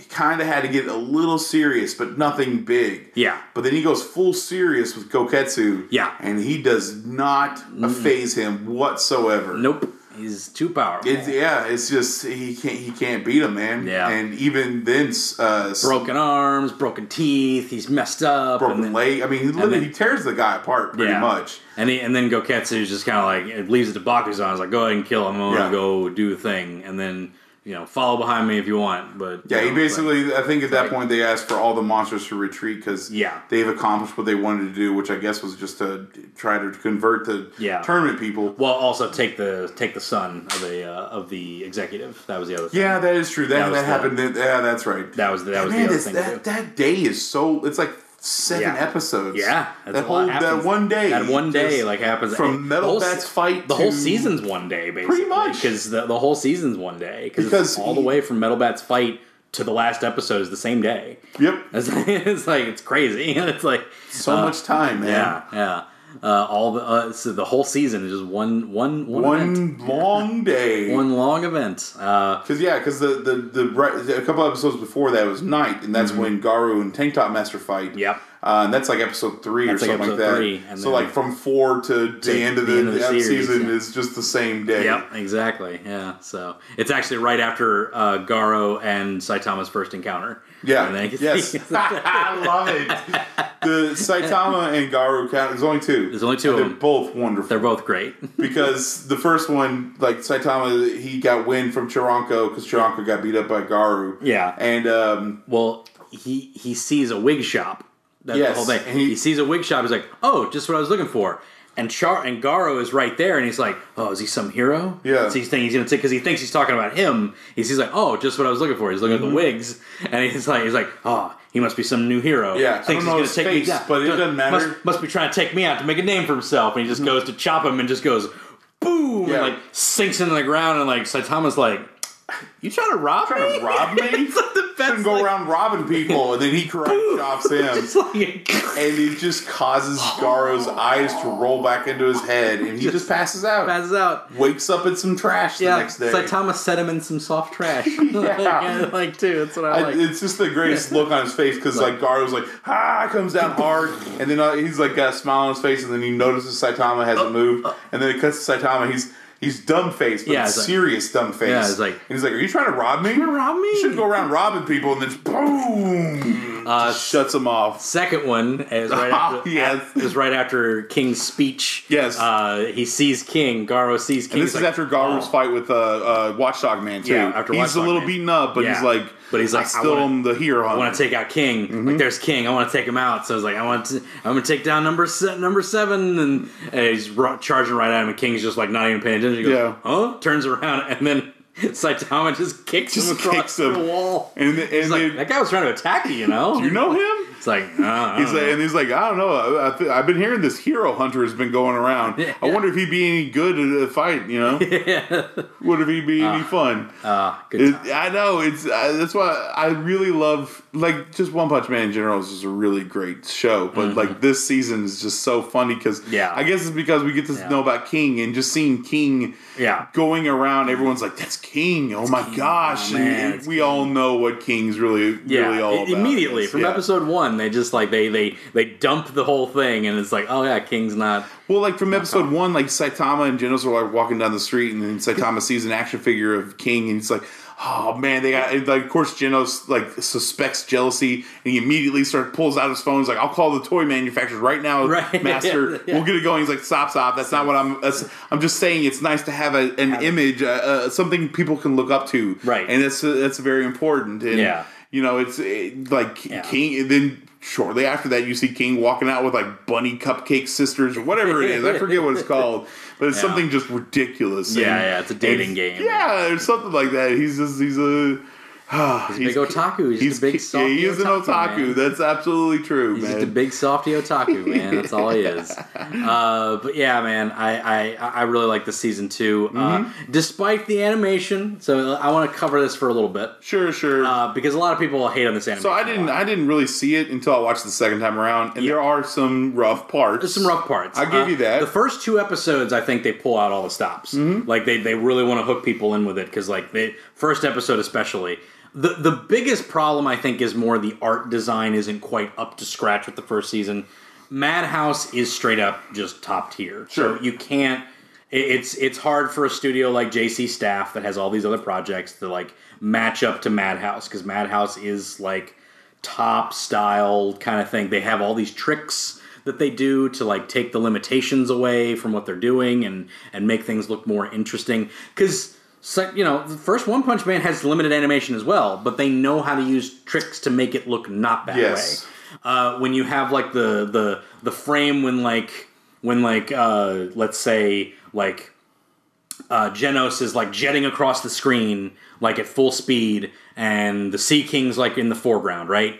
kind of had to get a little serious, but nothing big. Yeah. But then he goes full serious with Goketsu. Yeah. And he does not phase him whatsoever. Nope. He's too powerful. It's, yeah, it's just he can't he can't beat him, man. Yeah. And even then, uh, broken arms, broken teeth. He's messed up. broken and then, leg. I mean, he literally then- he tears the guy apart pretty Yeah. much. And he, and then Goketsu's just kind of like it leaves it to Bakuzan. It's like go ahead and kill him. I'm gonna go do a thing, and then you know follow behind me if you want. But Yeah, you he know, basically. I think at that like- point they asked for all the monsters to retreat because Yeah. they've accomplished what they wanted to do, which I guess was just to try to convert the Yeah. tournament people. well, also take the take the son of the uh, of the executive. That was the other. thing. Yeah, that is true. That That that, was the- happened. yeah, that's right. that was the, that was Man, the other thing. that that day is so. It's like seven Yeah. episodes. Yeah, that's that whole that one day. That one day, like happens from Metal Bats fight. The whole season's one day, basically. Pretty much. because the, the whole season's one day. Cause it's all he- the way from Metal Bats fight to the last episode is the same day. Yep. [LAUGHS] It's like it's, like, it's crazy. [LAUGHS] it's like So uh, much time, man. Yeah, yeah. Uh, all the uh, so the whole season is just one one one One [LAUGHS] long day. [LAUGHS] one long event. Uh, Because yeah, because the, the the right a couple episodes before that was night, and that's when Garu and Tank Top Master fight. Mm-hmm. Yep. Uh, and that's like episode three That's or like something like that. so like from four to, the end of the, end of the the series, season yeah. is just the same day. Yep, exactly. Yeah, so it's actually right after uh, Garo and Saitama's first encounter. Yeah. Yes. [LAUGHS] [LAUGHS] I love it. The Saitama and Garu count. There's only two. There's only two And of They're them. both wonderful. They're both great. [LAUGHS] because the first one, like Saitama, he got wind from Charanko because Charanko got beat up by Garu. Yeah. And um, well, he he sees a wig shop. That's Yes, the whole thing. he- He, sees a wig shop. He's like, "Oh, just what I was looking for." And Char and Garo is right there, and he's like, "Oh, is he some hero?" Yeah. So he's thinking he's gonna take because he thinks he's talking about him. He's, he's like, "Oh, just what I was looking for." He's looking Mm-hmm. at the wigs, and he's like, "He's like, oh, he must be some new hero." Yeah, thinks he's gonna take face, me down. but it doesn't matter. Mm-hmm. Must, must be trying to take me out to make a name for himself, and he just goes to chop him and just goes, boom, Yeah. and like sinks into the ground, and like Saitama's like, "You trying to rob me?" trying to rob me? [LAUGHS] It's like the best, Shouldn't go like- around robbing people, and then he [LAUGHS] karate chops him. Like, [LAUGHS] and it just causes Garo's eyes to roll back into his head, and he just, passes out. passes out. Wakes up in some trash the Yeah, next day. Saitama set him in some soft trash. Yeah. like, like, too. That's what I I, like. it's just the greatest look on his face because like Garo's like ah comes down hard and then uh, he's like got a smile on his face and then he notices Saitama hasn't moved and then it cuts to Saitama he's he's dumb faced but Yeah, it's it's like- serious dumb face Yeah, it's like- and he's like are you trying to rob me to rob me? you shouldn't go around robbing people and then just boom Uh, just shuts him off Second one is right [LAUGHS] after, Yes. is right after King's speech. Yes. uh, he sees King. Garo sees King. and this He's is like, after Garu's "Oh." fight with uh, uh, Watchdog Man too Yeah, after he's Watchdog a little Man. beaten up but Yeah. he's like But he's like, I I still wanna- am the hero I want to take out King. Mm-hmm. Like, there's King. I want to take him out. So I was like, I want to. I'm gonna take down number se- number seven, and, and he's ro- charging right at him. And King's just like not even paying attention. He goes, Yeah. Huh? Turns around, [LAUGHS] and then Saitama just kicks Just him across kicks him. the wall. and, and He's like, then- that guy was trying to attack you, you know? Do you know him It's like, uh, He's like, know. and he's like, I don't know. I, I th- I've been hearing this hero hunter has been going around. [LAUGHS] I wonder if he'd be any good at a fight. You know, [LAUGHS] would if he'd be any fun? Ah, good It. I know it's uh, that's why I really love like just One Punch Man in general is just a really great show. But like this season is just so funny because Mm-hmm. Yeah. I guess it's because we get to Yeah. know about King and just seeing King Yeah. going around. Everyone's like, "That's King! Oh my gosh!" Oh, man, we all know what King's really Yeah, really all about. immediately from yeah. episode one, they just like they they they dump the whole thing, and it's like, oh yeah, King's not. Well, like from episode one, like Saitama and Genos are like walking down the street, and then Saitama sees an action figure of King, and he's like, "Oh man, they got." Like, of course, Genos like suspects jealousy, and he immediately starts pulls out his phone. He's like, "I'll call the toy manufacturers right now, [LAUGHS] Right. [LAUGHS] Master. Yeah. We'll get it going." He's like, "Stop, stop. That's not what I'm. That's, I'm just saying it's nice to have a, an image, uh, uh, something people can look up to, Right. And that's uh, that's very important. And, Yeah. You know, it's it, like Yeah. King. And then shortly after that, you see King walking out with like bunny cupcake sisters or whatever it is. I forget what it's called, but it's [LAUGHS] Yeah. something just ridiculous. Yeah, And- yeah, it's a dating game. Yeah, or something like that. He's just he's a. He's a big otaku. He's, just a big yeah, he is an otaku. man. That's absolutely true, He's man. just a big softy otaku, [LAUGHS] man. That's all he is. Uh, but yeah, man, I, I I really like the season 2 Mm-hmm. uh, despite the animation. So I want to cover this for a little bit sure, sure. uh, because a lot of people hate on this animation. so I didn't. I didn't really see it until I watched the second time around, and there are some rough parts. There's some rough parts. I'll give Uh, you that. The first two episodes, I think they pull out all the stops. Mm-hmm. Like they, they really want to hook people in with it because like the first episode especially. The the biggest problem I think is more the art design isn't quite up to scratch with the first season. Madhouse is straight up just top tier. Sure. So you can't. It's it's hard for a studio like JC Staff that has all these other projects to like match up to Madhouse because Madhouse is like top style kind of thing. They have all these tricks that they do to like take the limitations away from what they're doing and and make things look more interesting because you know the first one punch man has limited animation as well but they know how to use tricks to make it look not that Yes. way uh, when you have like the the the frame when like when like uh, let's say like uh, Genos is like jetting across the screen like at full speed, and the Sea King's like in the foreground, right?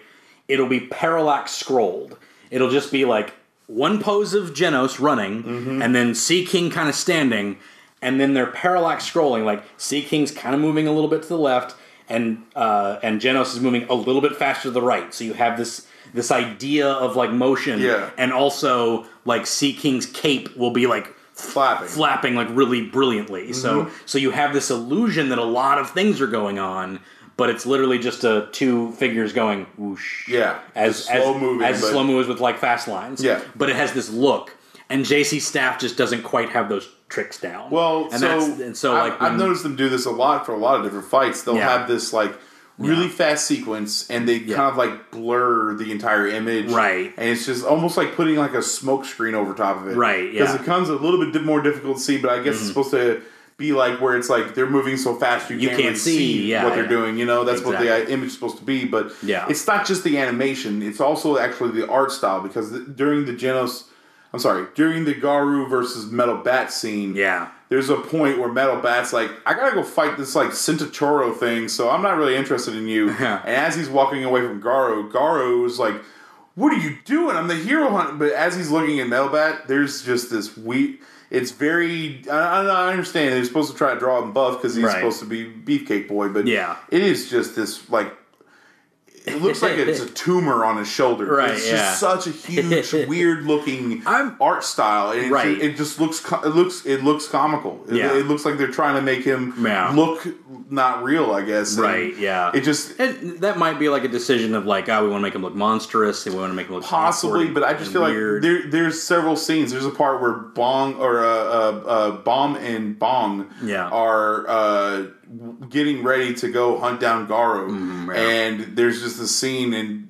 it'll be parallax scrolled. It'll just be like one pose of Genos running, Mm-hmm. and then Sea King kind of standing, and then they're parallax scrolling. Like Sea King's kind of moving a little bit to the left, and uh, and Genos is moving a little bit faster to the right. So you have this this idea of like motion, Yeah. and also like Sea King's cape will be like Flapping. flapping like really brilliantly. So Mm-hmm. so you have this illusion that a lot of things are going on, but it's literally just a two figures going whoosh. Yeah, as slow as, moving, as slow moves with like fast lines. Yeah. but it has this look, and JC Staff just doesn't quite have those tricks down. Well, and so, and so I've, like I've noticed them do this a lot for a lot of different fights. They'll Yeah. have this like really Yeah. fast sequence, and they Yeah. kind of like blur the entire image, Right. And it's just almost like putting like a smoke screen over top of it, Right, Because it becomes a little bit more difficult to see, but I guess it's supposed to be like where it's like they're moving so fast you, You can't, can't see, see, yeah, what they're doing. You know, that's what the uh, image is supposed to be. But Yeah. it's not just the animation; it's also actually the art style. Because the, during the Genos, I'm sorry, during the Garu versus Metal Bat scene, yeah. there's a point where Metal Bat's like, I gotta go fight this like Centauro thing, so I'm not really interested in you. [LAUGHS] Yeah. and as he's walking away from Garo is like, What are you doing? I'm the hero hunt. But as he's looking at Metal Bat, there's just this we. It's very. I, I understand they're supposed to try to draw him buff because he's Right. supposed to be Beefcake Boy, but Yeah. it is just this like. It looks like it's a [LAUGHS] tumor on his shoulder. Right, It's yeah. just such a huge, [LAUGHS] weird looking art style. And it, Right. it just looks. It looks. It looks comical. It, Yeah. it looks like they're trying to make him Yeah. look not real. I guess. And Right, yeah. It just And that might be like a decision of like, oh, we want to make him look monstrous, and we want to make him look possibly, but I just feel weird. like there, there's several scenes. There's a part where Bong or uh, uh, uh, Bomb and Bong Yeah. are uh, getting ready to go hunt down Garo, Mm-hmm, yeah. and there's just a scene and.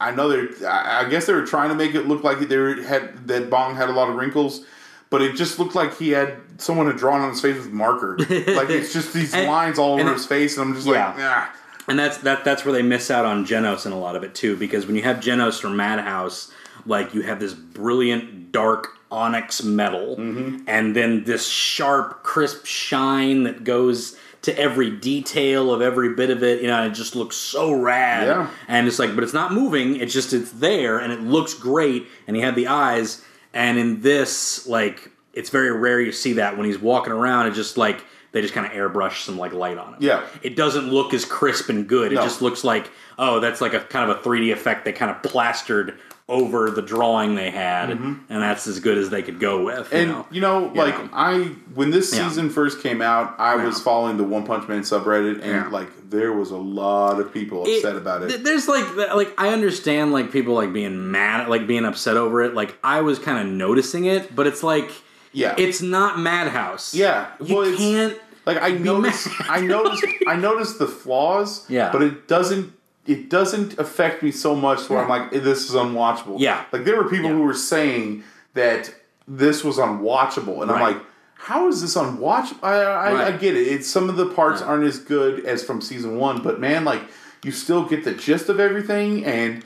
I know they're. I guess they were trying to make it look like they were, had that Bong had a lot of wrinkles, but it just looked like he had someone had drawn on his face with marker. [LAUGHS] like it's just these And- lines all over his face, and I'm just Yeah. like, ah. And that's that that's where they miss out on Genos in a lot of it too, because when you have Genos from Madhouse, like you have this brilliant dark onyx metal, Mm-hmm. and then this sharp, crisp shine that goes to every detail of every bit of it. You know, it just looks so rad. Yeah. And it's like, but it's not moving. It's just it's there, and it looks great. And he had the eyes. And in this, like, it's very rare you see that when he's walking around. It just like they just kind of airbrush some like light on him. Yeah. It doesn't look as crisp and good. It just looks like, oh, that's like a kind of a 3D effect they kind of plastered over the drawing they had, and that's as good as they could go with. You Mm-hmm. And know? you know, Yeah. like I when this Yeah. season first came out, I was following the One Punch Man subreddit, and Yeah. like there was a lot of people upset about it. th- There's like, like I understand like people like being mad, like being upset over it. Like I was kind of noticing it, but it's like, Yeah. it's not Madhouse. Yeah. you Well, can't. like I noticed. I noticed, I [LAUGHS] noticed the flaws. Yeah. but it doesn't. It doesn't affect me so much where I'm like, this is unwatchable. Yeah. like there were people Yeah. who were saying that this was unwatchable, and I'm like. How is this unwatchable? I, I, I get it. It's some of the parts Yeah. aren't as good as from season one, but man, like you still get the gist of everything. And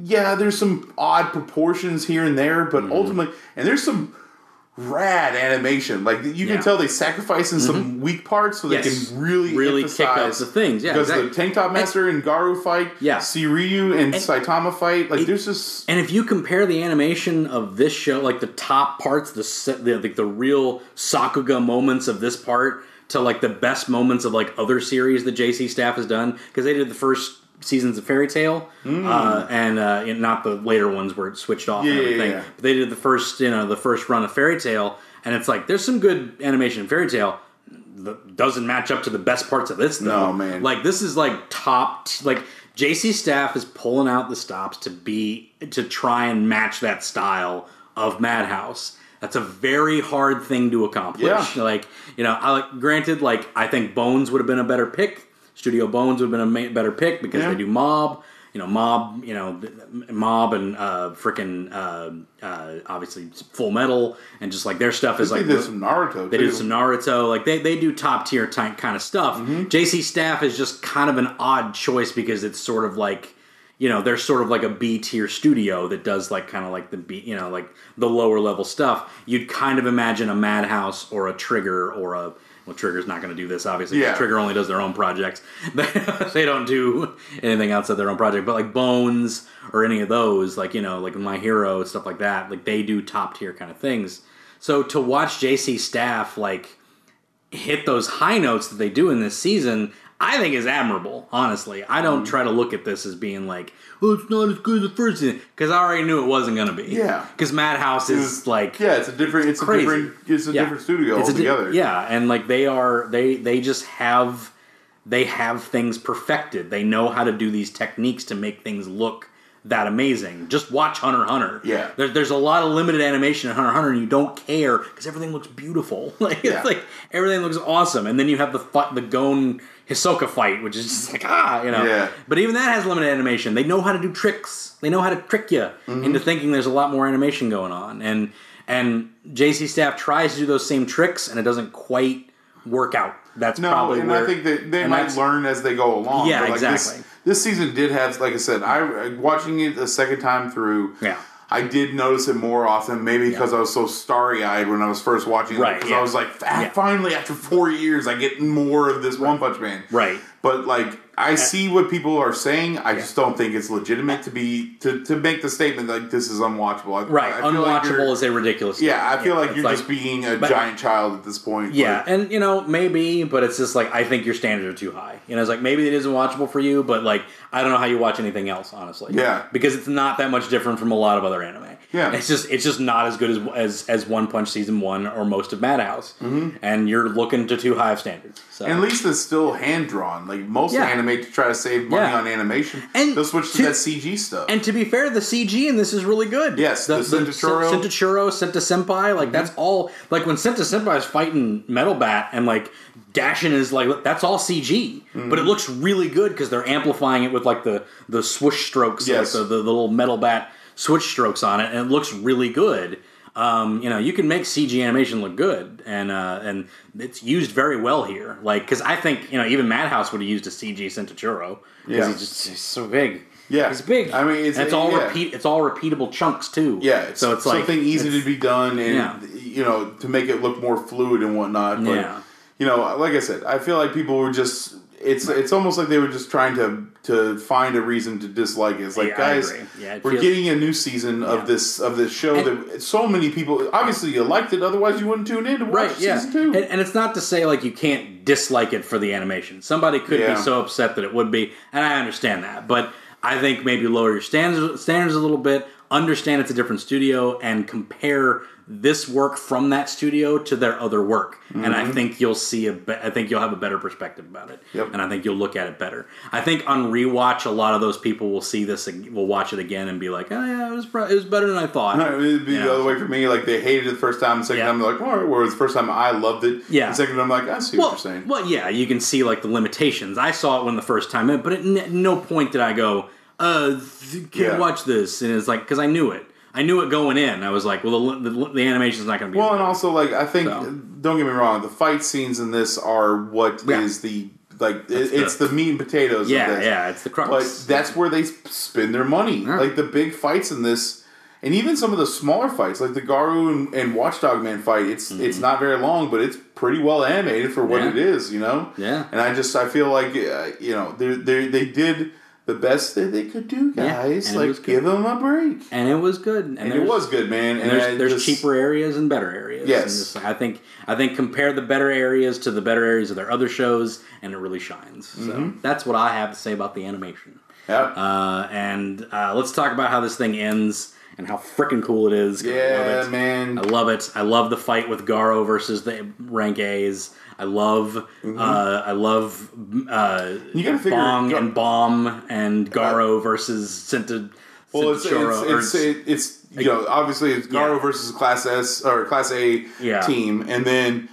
yeah, there's some odd proportions here and there, but Mm-hmm. ultimately, and there's some rad animation. Like you Yeah. can tell they sacrifice in some mm-hmm. weak parts so they Yes. can really Really kick up the things. Yeah, because exactly. the Tank Top Master and Garu fight, Yeah. Suiryu and, Saitama fight, like there's just And if you compare the animation of this show, like the top parts, the the like the real Sakuga moments of this part, to like the best moments of like other series that JC Staff has done, because they did the first seasons of Fairy Tail, uh, and uh, not the later ones where it switched off. Yeah, and yeah, everything. yeah. But they did the first, you know, the first run of Fairy Tail, and it's like there's some good animation in Fairy Tail. That doesn't match up to the best parts of this though. No, man. Like this is like top t- like JC Staff is pulling out the stops to be to try and match that style of Madhouse. That's a very hard thing to accomplish. Yeah. Like you know, I like granted, like I think Bones would have been a better pick. Studio Bones would have been a ma- better pick because Yeah. they do Mob. You know, Mob. You know, Mob and uh, freaking uh, uh, obviously Full Metal and just like their stuff is they like did some Naruto. they too. did some Naruto. Like they, they do top tier type kind of stuff. Mm-hmm. JC Staff is just kind of an odd choice because it's sort of like you know they're sort of like a B tier studio that does like kind of like the B you know like the lower level stuff. You'd kind of imagine a Madhouse or a Trigger or a well, Trigger's not going to do this, obviously. Yeah. Trigger only does their own projects. [LAUGHS] they don't do anything outside their own project. But like Bones or any of those, like you know, like My Hero stuff like that, like they do top tier kind of things. So to watch JC Staff like hit those high notes that they do in this season, I think is admirable. Honestly, I don't Mm. try to look at this as being like, "Oh, it's not as good as the first season," because I already knew it wasn't going to be. Yeah. because Madhouse is like Yeah, it's a different. It's Crazy. a different. It's a Yeah. different studio It's a di- altogether. yeah, and like they are, they they just have they have things perfected. They know how to do these techniques to make things look that amazing. Just watch Hunter Hunter. Yeah. there, there's a lot of limited animation in Hunter Hunter, and you don't care because everything looks beautiful. [LAUGHS] like Yeah. it's like everything looks awesome, and then you have the the Gon Hisoka fight, which is just like ah, you know. Yeah. But even that has limited animation. They know how to do tricks. They know how to trick you Mm-hmm. into thinking there's a lot more animation going on. And and JC Staff tries to do those same tricks, and it doesn't quite work out. That's No, probably and where I think that they might learn as they go along. Yeah, like, exactly. This, this season did have, like I said, I watching it a second time through. Yeah. I did notice it more often, maybe because I was so starry eyed when I was first watching it. Right, Because yeah. I was like, ah, Yeah. finally, after four years, I get more of this One Punch Man. Right. But like, I see what people are saying. I just don't think it's legitimate to be to, to make the statement like this is unwatchable. I, right. I feel like Unwatchable is a ridiculous. yeah, I feel like you're just being a but- giant child at this point. Yeah, Like, and you know maybe, but it's just like I think your standards are too high. You know, it's like maybe it isn't watchable for you, but like I don't know how you watch anything else, honestly. Yeah. because it's not that much different from a lot of other anime. Yeah. it's just it's just not as good as as, as One Punch season one or most of Madhouse, mm-hmm. and you're looking to too high of standards. So And at least it's still hand drawn. Like most Yeah. anime to try to save money Yeah. on animation, And they'll switch to, to- that CG stuff. And to be fair, the CG in this is really good. Yes, the Sentachuro- Sen- Sentachuro, Senta Senpai, like that's all. Like when Senta Senpai is fighting Metal Bat and like dashing is like that's all CG, but it looks really good because they're amplifying it with like the the swoosh strokes, Yes. like the, the little Metal Bat switch strokes on it, and it looks really good. Um, you know, you can make CG animation look good, and uh, and it's used very well here. Like, because I think you know even Madhouse would have used a CG Sentachuro because Yeah. he's just he's so big. Yeah. he's big. I mean, it's- it's all yeah. repeat. It's all repeatable chunks too. yeah, it's, so it's like something easy to be done, and Yeah. you know to make it look more fluid and whatnot. But Yeah. you know, like I said, I feel like people were just. It's it's almost like they were just trying to to find a reason to dislike it. It's like Yeah, guys. Yeah, it we're feels- getting a new season Yeah. of this of this show And- that so many people obviously you liked it, otherwise you wouldn't tune in to watch Right, season two. and, and it's not to say like you can't dislike it for the animation. Somebody could be so upset that it would be, and I understand that. But I think maybe lower your standards standards a little bit. Understand it's a different studio, and compare this work from that studio to their other work. And I think you'll see a. Be- I think you'll have a better perspective about it. Yep. And I think you'll look at it better. I think on rewatch, a lot of those people will see this, will watch it again, and be like, "Oh yeah, it was pro- it was better than I thought." It'd be Yeah. the other way for me. Like they hated it the first time, the second Yeah. time they're like, all right. Whereas the first time I loved it, Yeah. The second time I'm like, I see well, what you're saying. Well, yeah, you can see like the limitations. I saw it when the first time in, but at n- no point did I go, uh, th- can't Yeah. watch this. And it's like, because I knew it. I knew it going in. I was like, well, the, the, the animation's not going to be. Well, and also like I think, So. don't get me wrong, the fight scenes in this are what is Yeah. the like it, it's the meat and potatoes. yeah, of this. yeah, it's the crux. But that's where they spend their money. Yeah. Like the big fights in this, and even some of the smaller fights, like the Garu and, and Watchdog Man fight. It's it's not very long, but it's pretty well animated for what Mm-hmm. Yeah. it is. You know. Yeah. And I just I feel like uh, you know they they they did the best that they could do, guys. and was like give them a break. and it was good. And, And it was good, man. And there's, there's just- cheaper areas and better areas. Yes. And just, I think I think compare the better areas to the better areas of their other shows, and it really shines. So Mm-hmm. that's what I have to say about the animation. Yeah. Uh, and uh, let's talk about how this thing ends and how freaking cool it is. I yeah, it. man. I love it. I love the fight with Garo versus the rank A's. I love, uh, I love uh, Mm-hmm. You gotta figure- Bong and Bomb and Garo versus Senta. Well, it's Sentachoro, or- it's, it's, it's, you know obviously it's Garo Yeah. versus Class S or Class A Yeah. team, and then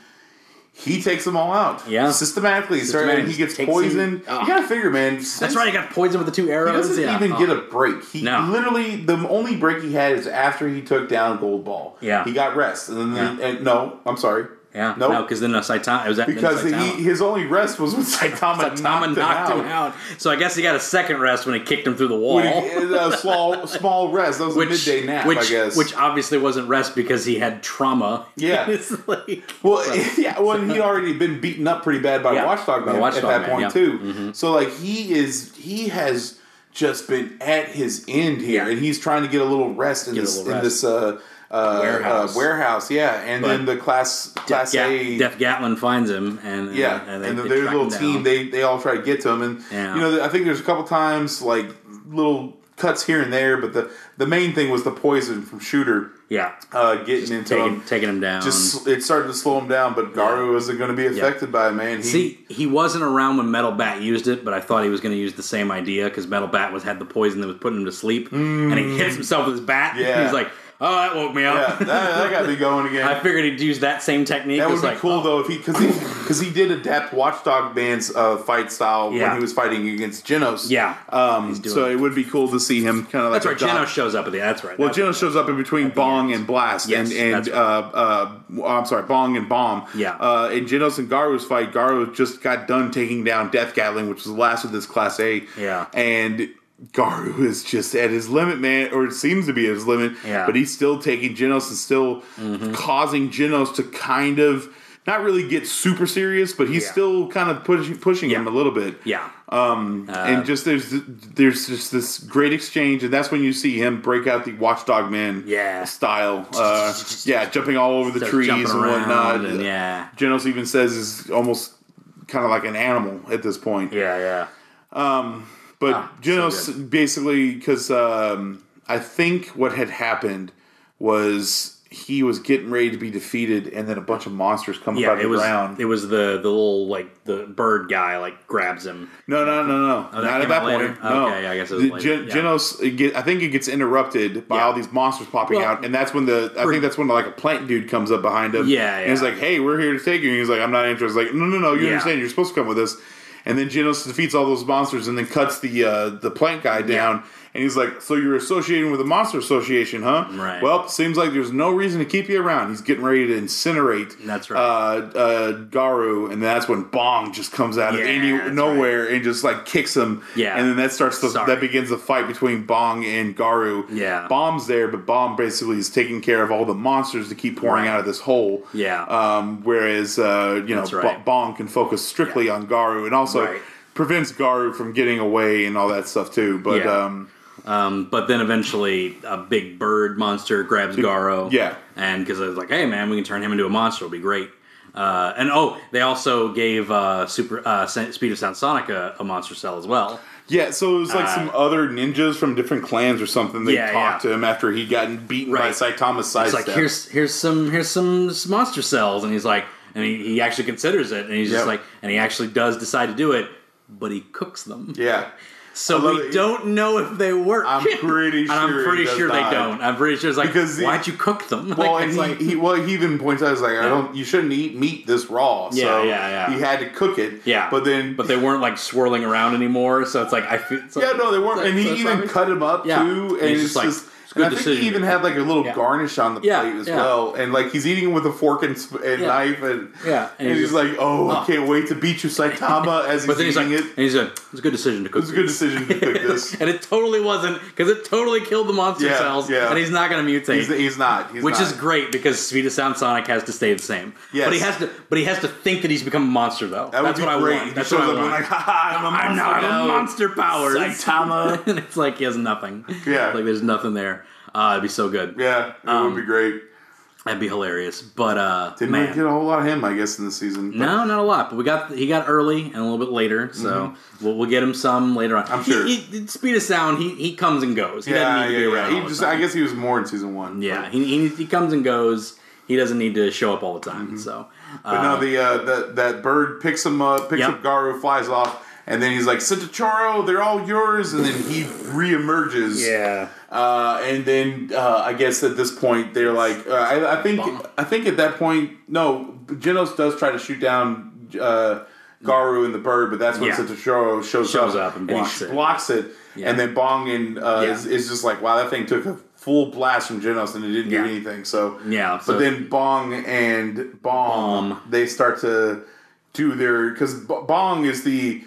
he takes them all out. Yeah. systematically. Sorry, Systematic. and he gets poisoned. him-. You gotta figure, man. That's right. He got poisoned with the two arrows. He doesn't yeah. even Oh. get a break. He No. literally the only break he had is after he took down Gold Ball. Yeah. he got rest, and then Yeah. and, no, I'm sorry. Yeah, Nope. no, because then uh, Saitama it was at because he, his only rest was when Saitama, Saitama knocked, knocked him, him out. out. So I guess he got a second rest when he kicked him through the wall. He, a small [LAUGHS] small rest. That was which, a midday nap, which, I guess. which obviously wasn't rest because he had trauma. Yeah. [LAUGHS] it's like Well, [LAUGHS] yeah, well, he'd already been beaten up pretty bad by Yeah, Watchdog by Man Watchdog at that Man, point yeah. Mm-hmm. too. So like he is, he has just been at his end here, Yeah. and he's trying to get a little rest in Get a this little in this uh, uh, Warehouse. uh, warehouse. Yeah, and But then the class class Def, A. Death Gatling finds him, and yeah, and, and, they, they their little team, they they all try to get to him, and Yeah. you know, I think there's a couple times like little cuts here and there, but the the main thing was the poison from Shooter yeah, uh, getting into taking him. taking him down. Just it started to slow him down, but Garu wasn't going to be affected by it, man. He, See, he wasn't around when Metal Bat used it, but I thought he was going to use the same idea because Metal Bat was had the poison that was putting him to sleep, and he hits himself with his bat. Mm. Yeah. he's like, "Oh, that woke me up." yeah, that, that got me going again. [LAUGHS] I figured he'd use that same technique. that It would be like, cool oh, though if he because he because he did adapt Watchdog Man's uh, fight style when he was fighting against Genos. Yeah, Um, so it. it would be cool to see him kind of like that's right. Genos shows up at the. That's right. Well, That's- Genos shows up in between Bong end. and Blast, Yes, and and right. uh, uh, I'm sorry, Bong and Bomb. Yeah. Uh, in Genos and Garu's fight, Garu just got done taking down Death Gatling, which was the last of this Class A. Yeah. And Garu is just at his limit, man, or it seems to be at his limit. Yeah. Mm-hmm. But he's still taking Genos and still causing Genos to kind of not really get super serious, but he's Yeah. still kind of pushing pushing him a little bit. yeah, Um, and just there's there's just this great exchange, and that's when you see him break out the Watchdog Man Yeah. style. Uh, yeah, jumping all over the Starts trees and whatnot. and yeah, Genos even says is almost kind of like an animal at this point. yeah, yeah. But Ah, Genos so basically, because um, I think what had happened was he was getting ready to be defeated, and then a bunch of monsters come up Yeah, out of it the was ground. it was the the little like the bird guy like grabs him. No, no, no, no. Oh, Not at that point. No. Okay, yeah, I guess it was The Gen- yeah. Genos, get, I think it gets interrupted by Yeah. all these monsters popping Well, out, and that's when the I think that's when like a plant dude comes up behind him. Yeah, and he's like, "Hey, we're here to take you." And he's like, "I'm not interested." Like, no, no, no. You Yeah. understand? You're supposed to come with us. And then Genos defeats all those monsters, and then cuts the uh, the plant guy down. And he's like, "So you're associating with the Monster Association, huh? Right. Well, seems like there's no reason to keep you around." He's getting ready to incinerate. That's right. Uh, uh, Garu, and that's when Bong just comes out of Yeah, any that's nowhere and just like kicks him. Yeah. and then that starts the that begins the fight between Bong and Garu. Yeah. Bomb's there, but Bomb basically is taking care of all the monsters to keep pouring Right. out of this hole. Yeah. Um, whereas uh, you know That's Bo- right. Bong can focus strictly on Garu and also Right. prevents Garu from getting away and all that stuff too. But Yeah. um, Um, but then eventually a big bird monster grabs Garo. yeah. And because I was like, hey man, we can turn him into a monster. It'll be great. Uh, and oh, they also gave uh, Super uh, Speed of Sound Sonic a, a monster cell as well. yeah, so it was like Uh, some other ninjas from different clans or something. They Yeah, talked yeah. to him after he gotten beaten Right. by Saitama's side It's like step. here's here's some here's some monster cells, and he's like, and he, he actually considers it, and he's just like, and he actually does decide to do it, but he cooks them. yeah. [LAUGHS] So I we it. don't know if they work. I'm [LAUGHS] pretty And I'm pretty does sure not. they don't. I'm pretty sure it's like, Because the- why'd you cook them? [LAUGHS] Well, Like, and it's he, like- he well he even points out, he's like, I don't, you shouldn't eat meat this raw. Yeah, so yeah, yeah. He had to cook it. yeah, but then, but they weren't like swirling around anymore. So it's like I feel. it's like- yeah, no, they weren't. so- And he so even obvious- cut him up Yeah. too. And And it's just like, just. It's a good and I think he even had like a little Yeah. garnish on the Yeah, plate as yeah. well, and like he's eating with a fork and, sp- and Yeah. knife, and Yeah, and, he's, just- like, "Oh, I Oh. can't wait to beat you, Saitama." As [LAUGHS] he's But then he's like, eating and he's like, it's a good decision to cook. It's a good decision to cook this. [LAUGHS] and it totally wasn't because it totally killed the monster Yeah, cells. yeah. And he's not going to mutate. He's, he's not. He's which not. is great because Speed of Sound Sonic has to stay the same. Yes. But he has to. But he has to think that he's become a monster though. That would That's be what great. I want. That's shows what I up and want. like, "Haha, I'm a I'm monster not now." a monster powers. Saitama. [LAUGHS] and it's like he has nothing. Yeah. Like there's nothing there. Uh, it'd be so good. Yeah, it Um, would be great. That'd be hilarious. But uh, Didn't man. really get a whole lot of him, I guess, in the season. but- No, not a lot, but we got he got early and a little bit later, so we'll, we'll get him some later on. Mm-hmm. I'm sure. He, he, speed of sound, he, he comes and goes. He Yeah, doesn't need yeah, to be yeah. around. He just. I guess he was more in season one. yeah, he, he he comes and goes. He doesn't need to show up all the time. So, but uh, no, the uh, that that bird picks him up, picks Yep. up Garu, flies off, and then he's like, "Centauro, they're all yours," and then he reemerges. yeah, Uh, and then uh, I guess at this point they're like, uh, I, I think I think at that point, no, Genos does try to shoot down uh, Garu and the bird, but that's when Yeah. Centauro shows, Shows up, up and he blocks it. blocks it, Yeah. and then Bong and uh, Yeah. is, is just like, wow, that thing took a full blast from Genos and it didn't Yeah. do anything. So Yeah, but then Bong and Bomb, Bomb. they start to do their because Bong is the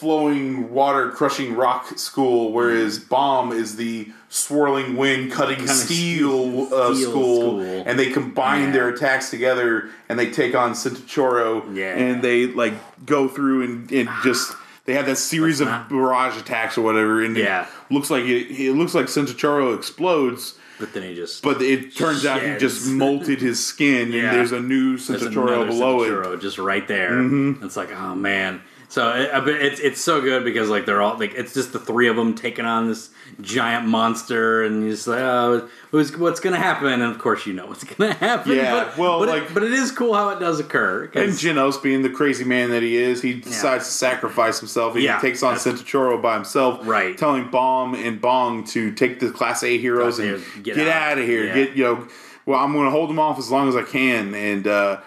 flowing water crushing rock school, whereas Bomb is the swirling wind cutting steel, uh, steel school, school. and they combine Yeah. their attacks together and they take on Centauro, Yeah. and they like go through and, and just. They have that series of barrage attacks or whatever, and Yeah. it looks like it, it looks like Centauro explodes, But then he just but it turns out he just molted his skin, [LAUGHS] Yeah. and there's a new Centauro below it. Just right there. Mm-hmm. It's like, oh man. So it, it's it's so good because like they're all like it's just the three of them taking on this giant monster, and you just like, oh, who's what's gonna happen? And of course, you know what's [LAUGHS] gonna happen. Yeah, but, well, but like- it, but it is cool how it does occur. And Genos, being the crazy man that he is, he decides to sacrifice himself. He Yeah. takes on Centauro by himself, Right. Telling Bomb and Bong to take the Class A heroes Class A, and get get, out. out. of here. Yeah. Get you know, well, I'm going to hold them off as long as I can. And uh,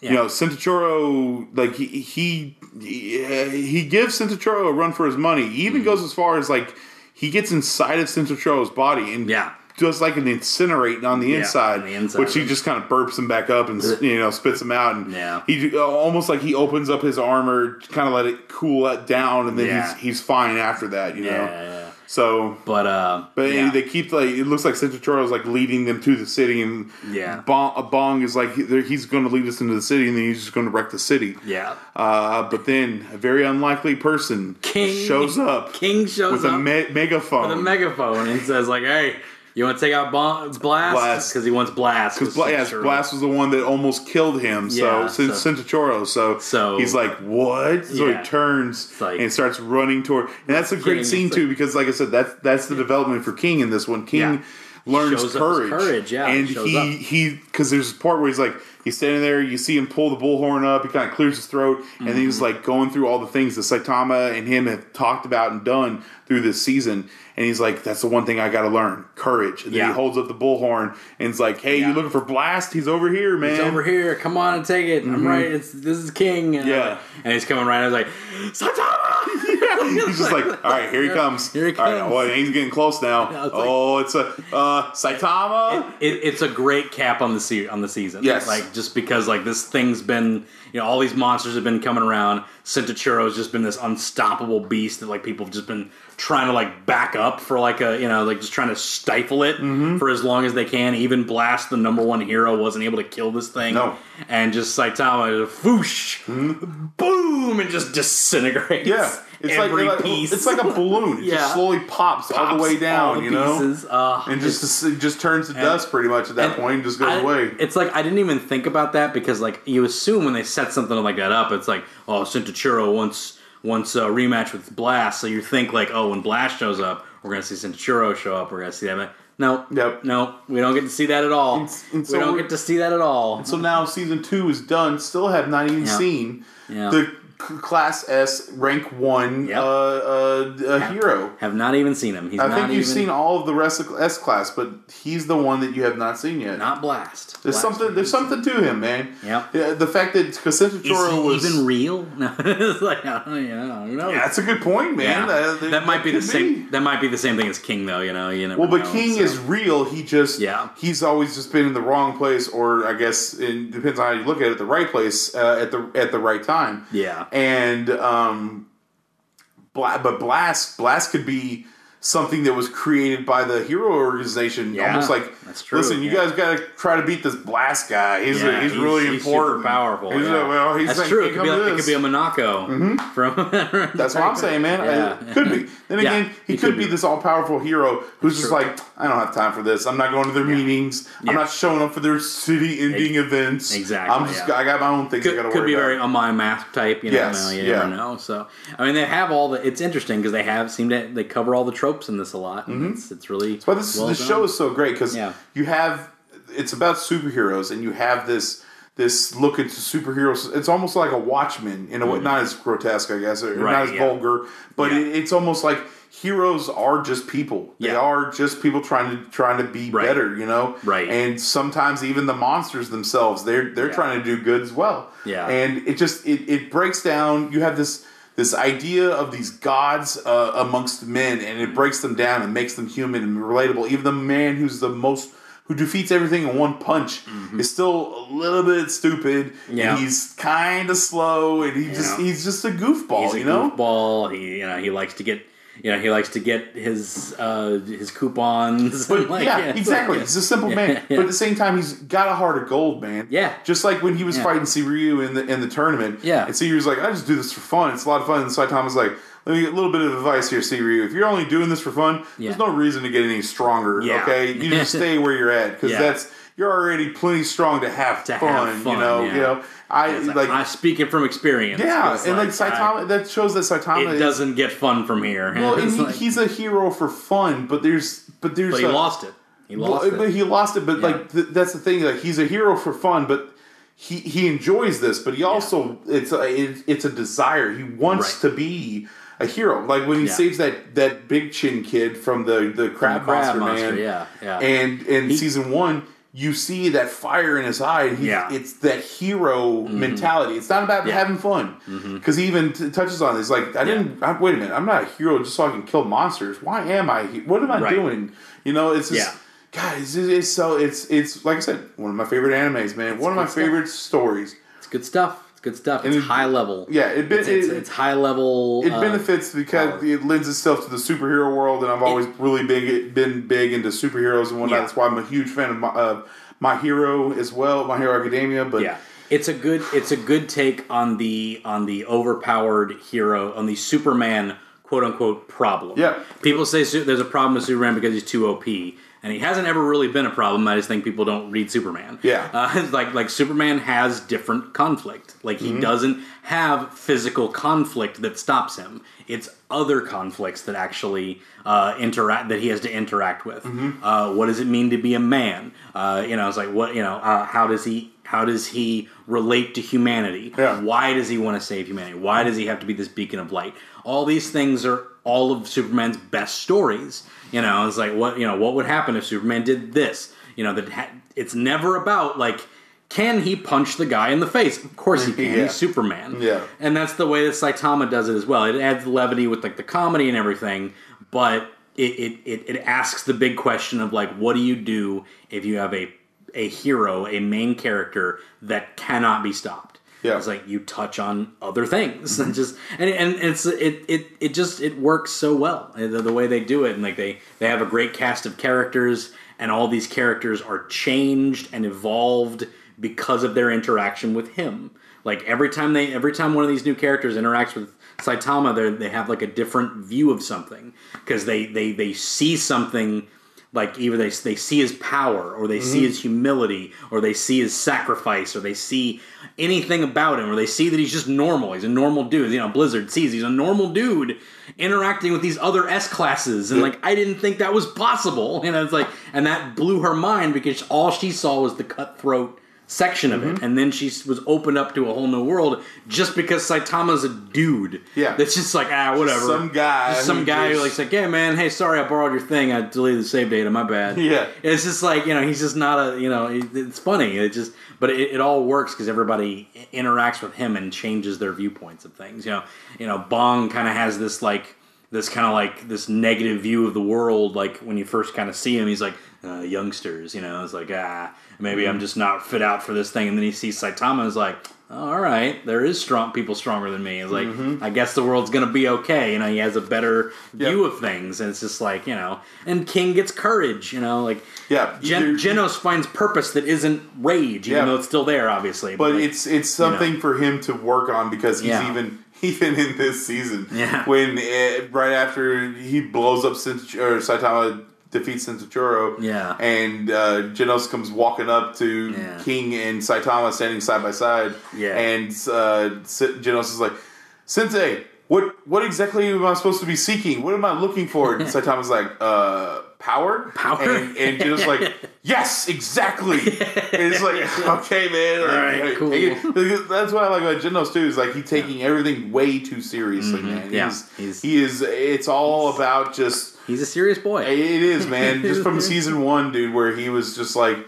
Yeah. you know, Centauro, like he he he, he gives Centauro a run for his money. He even goes as far as like he gets inside of Centauro's body and Yeah. does like an incinerate on the Yeah, inside, on the inside which he just kind of burps him back up and you know spits him out. And Yeah. he uh, almost like he opens up his armor, kind of let it cool it down, and then Yeah. he's he's fine after that. You know. So. But uh, But yeah. they keep like it looks like Centauro is like leading them to the city, and Yeah. Bong, Bong is like he's going to lead us into the city, and then he's just going to wreck the city. yeah, Uh, but then a very unlikely person King shows up King shows with up a me- megaphone. with a megaphone and says like, "Hey, you want to take out Blast? Blast. Because he wants Blast. Because Bla- yes, Blast was the one that almost killed him. So Yeah, since so- so, So- he's like, "What?" So Yeah. he turns like- and starts running toward, and that's a great is scene like- too because, like I said, that's that's the development for King in this one. King Yeah. learns courage, courage, yeah, and he up. he because there's a part where he's like he's standing there, you see him pull the bullhorn up, he kind of clears his throat, and then he's Mm-hmm. like going through all the things that Saitama and him have talked about and done through this season. And he's like, "That's the one thing I got to learn: courage." And then Yeah. he holds up the bullhorn and is like, "Hey, Yeah. you looking for Blast? He's over here, man." He's over here. Come on and take it. I'm right. It's this is King. And, Yeah. and he's coming right. I was like, Saitama. [LAUGHS] He's just like, all right, here he comes. Here he All right, comes. well, he's getting close now. [LAUGHS] Yeah, it's like- oh, it's a uh, Saitama. it, it's a great cap on the se- on the season. Yes. like just because like this thing's been you know all these monsters have been coming around. Centachuro's just been this unstoppable beast that like people have just been trying to like back up for like a you know like just trying to stifle it Mm-hmm. for as long as they can. Even Blast, the number one hero, wasn't able to kill this thing. No. and just Saitama, whoosh, boom, and just disintegrates. Mm-hmm. yeah, it's like, every like- piece. it's like a balloon. It [LAUGHS] Yeah. just slowly pops, all the way down. the you know. Uh, and just it just turns to dust pretty much at that And point. and Just goes I- away. It's like I didn't even think about that because like you assume when they set something like that up, it's like oh Centauro once once a rematch with Blast, so you think like oh when Blast shows up, we're gonna see Centauro show up, we're gonna see that. But no, Yep. no, we don't get to see that at all. And- and so we don't get to see that at all. So now season two is done. Still have not even Yeah. seen Yeah. the class S rank one Yep. uh, uh, hero. Have not even seen him. He's I think you've even, seen all of the rest of S class, but he's the one that you have not seen yet. not Blast. There's Blast. something. There's something to him, man. Yep. Yeah, the fact that because Is Centauro he was even real? [LAUGHS] No, it's like I don't, you know, who knows? Yeah, that's a good point, man. Yeah. Uh, that might be the same. That might be the same thing as King, though. You know, you Well, but know, King so. is real. He just Yeah. He's always just been in the wrong place, or I guess it depends on how you look at it. The right place uh, at the at the right time. Yeah. And um, Bla- but Blast Blast could be something that was created by the hero organization. Yeah, almost like that's true, Listen, you yeah. guys got to try to beat this Blast guy. He's Yeah, he's, really he's important, super powerful. He's, yeah. uh, well, he's That's like, true. It could, be a, it could be a Monaco [LAUGHS] from. That's what I'm saying, man. Yeah. Could be. Then [LAUGHS] again, he, he could, could be, be. this all powerful hero who's just true. like, I don't have time for this. I'm not going to their meetings. Yeah. I'm not showing up for their city ending events. exactly, I'm just. yeah. I got my own things I got Could, to could worry be about. very a my math type, you know. Yes, no, you yeah. never know. So, I mean, they have all the. It's interesting because they have seem to they cover all the tropes in this a lot. And mm-hmm. It's it's really. But this well this done. show is so great because Yeah. you have it's about superheroes and you have this this look into superheroes. It's almost like a Watchmen in a way, not as grotesque, I guess, or Mm-hmm. Right, not as yeah. vulgar, but Yeah. it, it's almost like heroes are just people. They Yeah. are just people trying to trying to be Right. better, you know. Right. And sometimes even the monsters themselves, they're they're trying to do good as well. Yeah. And it just it, it breaks down. You have this this idea of these gods uh, amongst men, and it breaks them down and makes them human and relatable. Even the man who's the most who defeats everything in one punch is still a little bit stupid. Mm-hmm. Yeah. and he's kind of slow, and he just Yeah. he's just a goofball. He's a you know, goofball. He you know he likes to get you know he likes to get his uh his coupons. [LAUGHS] But like, yeah, it's exactly. like- He's a simple Yeah, man, yeah. [LAUGHS] but at the same time, he's got a heart of gold, man. Yeah. just like when he was Yeah. fighting Ryu in the in the tournament. Yeah. and Ryu's like, I just do this for fun. It's a lot of fun. And Saitama's like, let me get a little bit of advice here, Ryu. If you're only doing this for fun, Yeah. there's no reason to get any stronger. Yeah. Okay, you just [LAUGHS] stay where you're at because Yeah. that's you're already plenty strong to have, To have fun, fun, You know, yeah. you know. I It's like. I speak it from experience. yeah, and like, I- Saitama, that shows that Saitama it is, doesn't get fun from here. [LAUGHS] Well, and he, like- he's a hero for fun, but there's but there's but he a- lost it. He well, lost but it. he lost it. But Yeah. like th- that's the thing. Like he's a hero for fun, but he he enjoys this. But he also it's a it, it's a desire. He wants Right. to be a hero. Like when he Yeah. saves that that big chin kid from the the crab, crab monster, monster, man. yeah, yeah. And in season one. You see that fire in his eye. He, Yeah. Mm-hmm. It's that hero mentality. It's not about Yeah. having fun. Because he even t- touches on this. Like, I didn't. I, wait a minute. I'm not a hero just so I can kill monsters. Why am I? he- What am I Right. doing? You know, it's just. Yeah. Guys, it, it's so it's it's like I said, one of my favorite animes, man. one of my stuff. favorite stories. It's good stuff. It's good stuff. It's it- high level. Yeah, it It's, it's, it, it's high level. it uh, benefits because power. it lends itself to the superhero world, and I've always really big been big into superheroes and whatnot. Yeah. That's why I'm a huge fan of my, uh, my hero as well, My Hero Academia. But yeah it's a good it's a good take on the on the overpowered hero on the superman quote unquote problem Yeah. people say there's a problem with superman because he's too op and he hasn't ever really been a problem i just think people don't read superman Yeah. uh, [LAUGHS] like like superman has different conflict like Mm-hmm. he doesn't have physical conflict that stops him it's other conflicts that actually uh, interact that he has to interact with. Mm-hmm. Uh, what does it mean to be a man? Uh, you know, it's like what you know. Uh, how does he how does he relate to humanity? Yeah. Why does he want to save humanity? Why does he have to be this beacon of light? All these things are all of Superman's best stories. You know, it's like what you know. What would happen if Superman did this? You know, that it's never about like. Can he punch the guy in the face? Of course he can. [LAUGHS] Yeah. He's Superman. Yeah. And that's the way that Saitama does it as well. It adds levity with like the comedy and everything, but it, it, it, it asks the big question of like, what do you do if you have a a hero, a main character that cannot be stopped? Yeah. It's like you touch on other things [LAUGHS] and just and, and it's it, it it just it works so well the, the way they do it and like they they have a great cast of characters and all these characters are changed and evolved because of their interaction with him. Like every time they every time one of these new characters interacts with Saitama, they they have like a different view of something because they they they see something like either they they see his power or they see mm-hmm. his humility or they see his sacrifice or they see anything about him or they see that he's just normal. He's a normal dude. You know, Blizzard sees he's a normal dude interacting with these other S classes and like I didn't think that was possible. [LAUGHS] You know, it's like and that blew her mind because all she saw was the cutthroat section of Mm-hmm. it and then she was opened up to a whole new world just because Saitama's a dude. Yeah. That's just like ah whatever. some guy Just some guy who just- like, like, hey man, hey, sorry I borrowed your thing. I deleted the save data. My bad. Yeah. It's just like you know he's just not a you know it's funny. It just but it, it all works because everybody interacts with him and changes their viewpoints of things. You know you know Bong kind of has this like this kind of like this negative view of the world. Like when you first kind of see him, he's like uh, youngsters. You know, it's like ah maybe I'm just not fit out for this thing. And then he sees Saitama, is like. "Oh, All right, there is strong people stronger than me. It's like I guess the world's gonna be okay. You know, he has a better view of things, and it's just like you know. And King gets courage. You know, like Yeah, Gen- Genos finds purpose that isn't rage, even Yeah. though it's still there, obviously. but like, it's it's something for him to work on because he's Yeah. even [LAUGHS] even in this season Yeah. when uh, right after he blows up or Saitama defeats Sensachuro Yeah. and uh, Genos comes walking up to Yeah. King and Saitama standing side by side Yeah. and uh, Genos is like Sensei what what exactly am I supposed to be seeking what am I looking for and [LAUGHS] Saitama's like uh power Power? and, and Genos like [LAUGHS] yes exactly and it's like [LAUGHS] okay man all right, right, cool. it. That's what I like about Genos too. Is like he's taking everything way too seriously, man. Mm-hmm. Yeah, He's, he's- he is. It's all about just. He's a serious boy. It is, man. [LAUGHS] Just from season one, dude, where he was just like,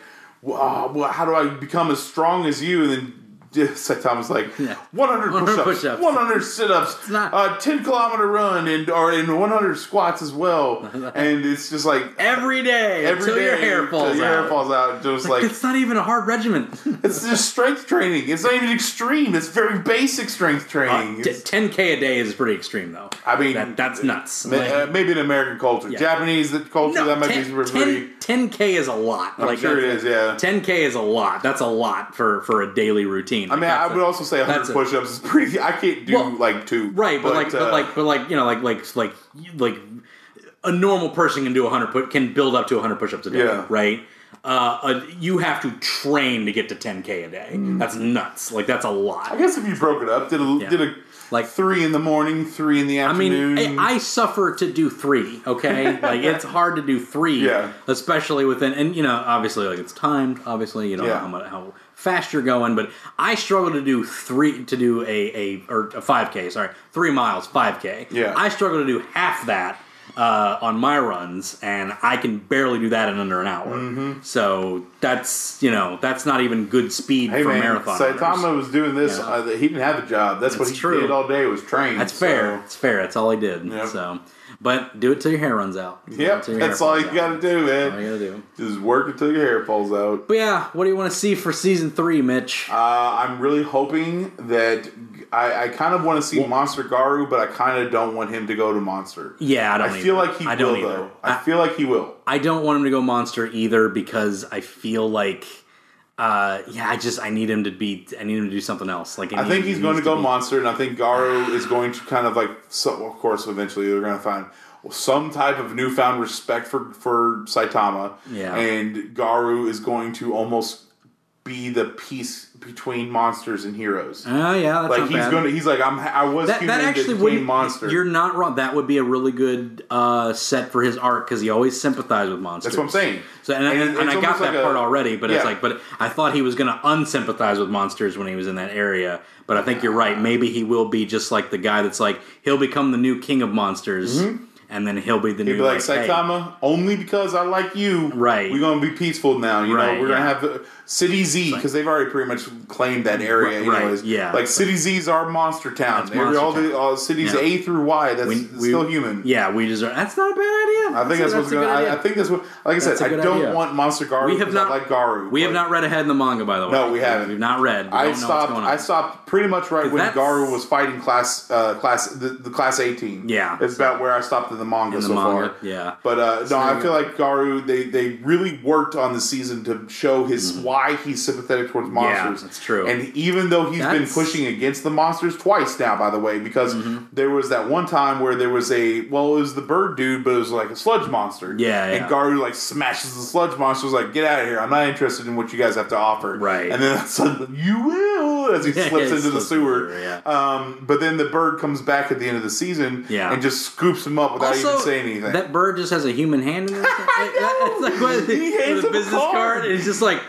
"Wow, well, how do I become as strong as you?" And then Saitama's like Yeah. 100 [LAUGHS] 100 push-ups, push-ups. 100 sit-ups, uh, 10 kilometer run, and or and 100 squats as well. [LAUGHS] and it's just like Every day every until your hair falls your out. hair falls out. Just like it's not even a hard regimen. [LAUGHS] it's just strength training. It's not even extreme. It's very basic strength training. T- 10k a day is pretty extreme, though. I mean, that, that's nuts. ma- Like- uh, maybe in American culture, Yeah. Japanese culture, No, that might 10, be pretty. 10, 10k is a lot. I'm sure it is. Yeah. 10k is a lot. That's a lot for for a daily routine. I mean, I would also say 100 push-ups is [LAUGHS] pretty. I can't do Well, like two. right, but, like, uh, but like, but like, you know, like, like, like, like, a normal person can do 100 put can build up to 100 push-ups a day, Yeah. right? Uh, uh, you have to train to get to 10k a day. That's nuts. Like that's a lot. Mm. I guess if you broke it up, did a Yeah. did a Like- three in the morning, three in the afternoon. I mean, I, I suffer to do three. Okay, [LAUGHS] like it's hard to do three, Yeah. especially within, and you know, obviously, like it's timed. Obviously, you know Yeah. how much, how fast you're going, but I struggle to do three to do a a or a five k. Sorry, three miles, five k. Yeah. I struggle to do half that. Uh, on my runs, and I can barely do that in under an hour. Mm-hmm. So that's you know that's not even good speed hey for man, marathon. Saitama runners. was doing this. Uh, he didn't have a job. That's, what he true. did all day was train. That's so- fair. It's fair. That's all he did. Yep. So, but do it till your hair runs out. Do it Yep, till your hair that's all you got to do, man. All you gotta do. Just work until your hair falls out. But yeah, what do you want to see for season three, Mitch? Uh, I'm really hoping that I, I kind of want to see Monster Garu, but I kind of don't want him to go to Monster. yeah, I I don't. feel either. Feel like he I will, though. I I, feel like he will. I don't want him to go monster either because I feel like, uh, yeah, I just I need him to be. I need him to do something else. Like I need- think he he's going to go be- Monster, and I think Garou is going to kind of like. So, of course, eventually they're going to find some type of newfound respect for for Saitama. Yeah. and Garou is going to almost be the piece between monsters and heroes. Oh yeah, that's like he's bad. to. He's like I'm. I was that, human that actually that became monster. You're not wrong. That would be a really good uh, set for his arc because he always sympathized with monsters. That's what I'm saying. So and, and, it's and I got almost that like part a- already, but it's like, but I thought he was going to unsympathize with monsters when he was in that area. But I think you're right. Maybe he will be just like the guy that's like he'll become the new king of monsters, and then he'll be the Mm-hmm. He'd new be like, hey, Saitama, only because I like you. Right. We're going to be peaceful now. You Right, know, we're yeah. going to have uh, City Z because they've already pretty much claimed that area. You Right, yeah. Like City Z's our monster town. That's Every, Monster all the all cities Yeah. A through Y. That's We- we- still human. Yeah, we deserve. That's not a bad idea. I think that's, what's a going. good to idea. I, I think that's what. Like I said, That's I don't idea. want Monster Garou. we have not I like Garou. We have not read ahead in the manga, by the way. No, we haven't. We've not read. We I what's stopped. I stopped pretty much right when Garou was fighting class, uh, class, the, the class eighteen. Yeah. it's about where I stopped in the manga in the so manga. far. Yeah. But uh, no, I feel like Garou. They they really worked on the season to show his why he's sympathetic towards monsters. Mm-hmm. that's true. And even though he's been pushing against the monsters twice now, by the way, because Mm-hmm. there was that one time where there was a well, it was the bird dude, but it was like a sludge monster. Yeah, And yeah. Garou like smashes the sludge monster. Was like, get out of here! I'm not interested in what you guys have to offer. Right. And then [LAUGHS] suddenly, you will as he [LAUGHS] slips he into the slips in the sewer. sewer, yeah. Um, but then the bird comes back at the end of the season. Yeah. And just scoops him up without even saying anything. That bird just has a human hand in it. It's [LAUGHS] like what, He hands a him a business card. card. and It's just like,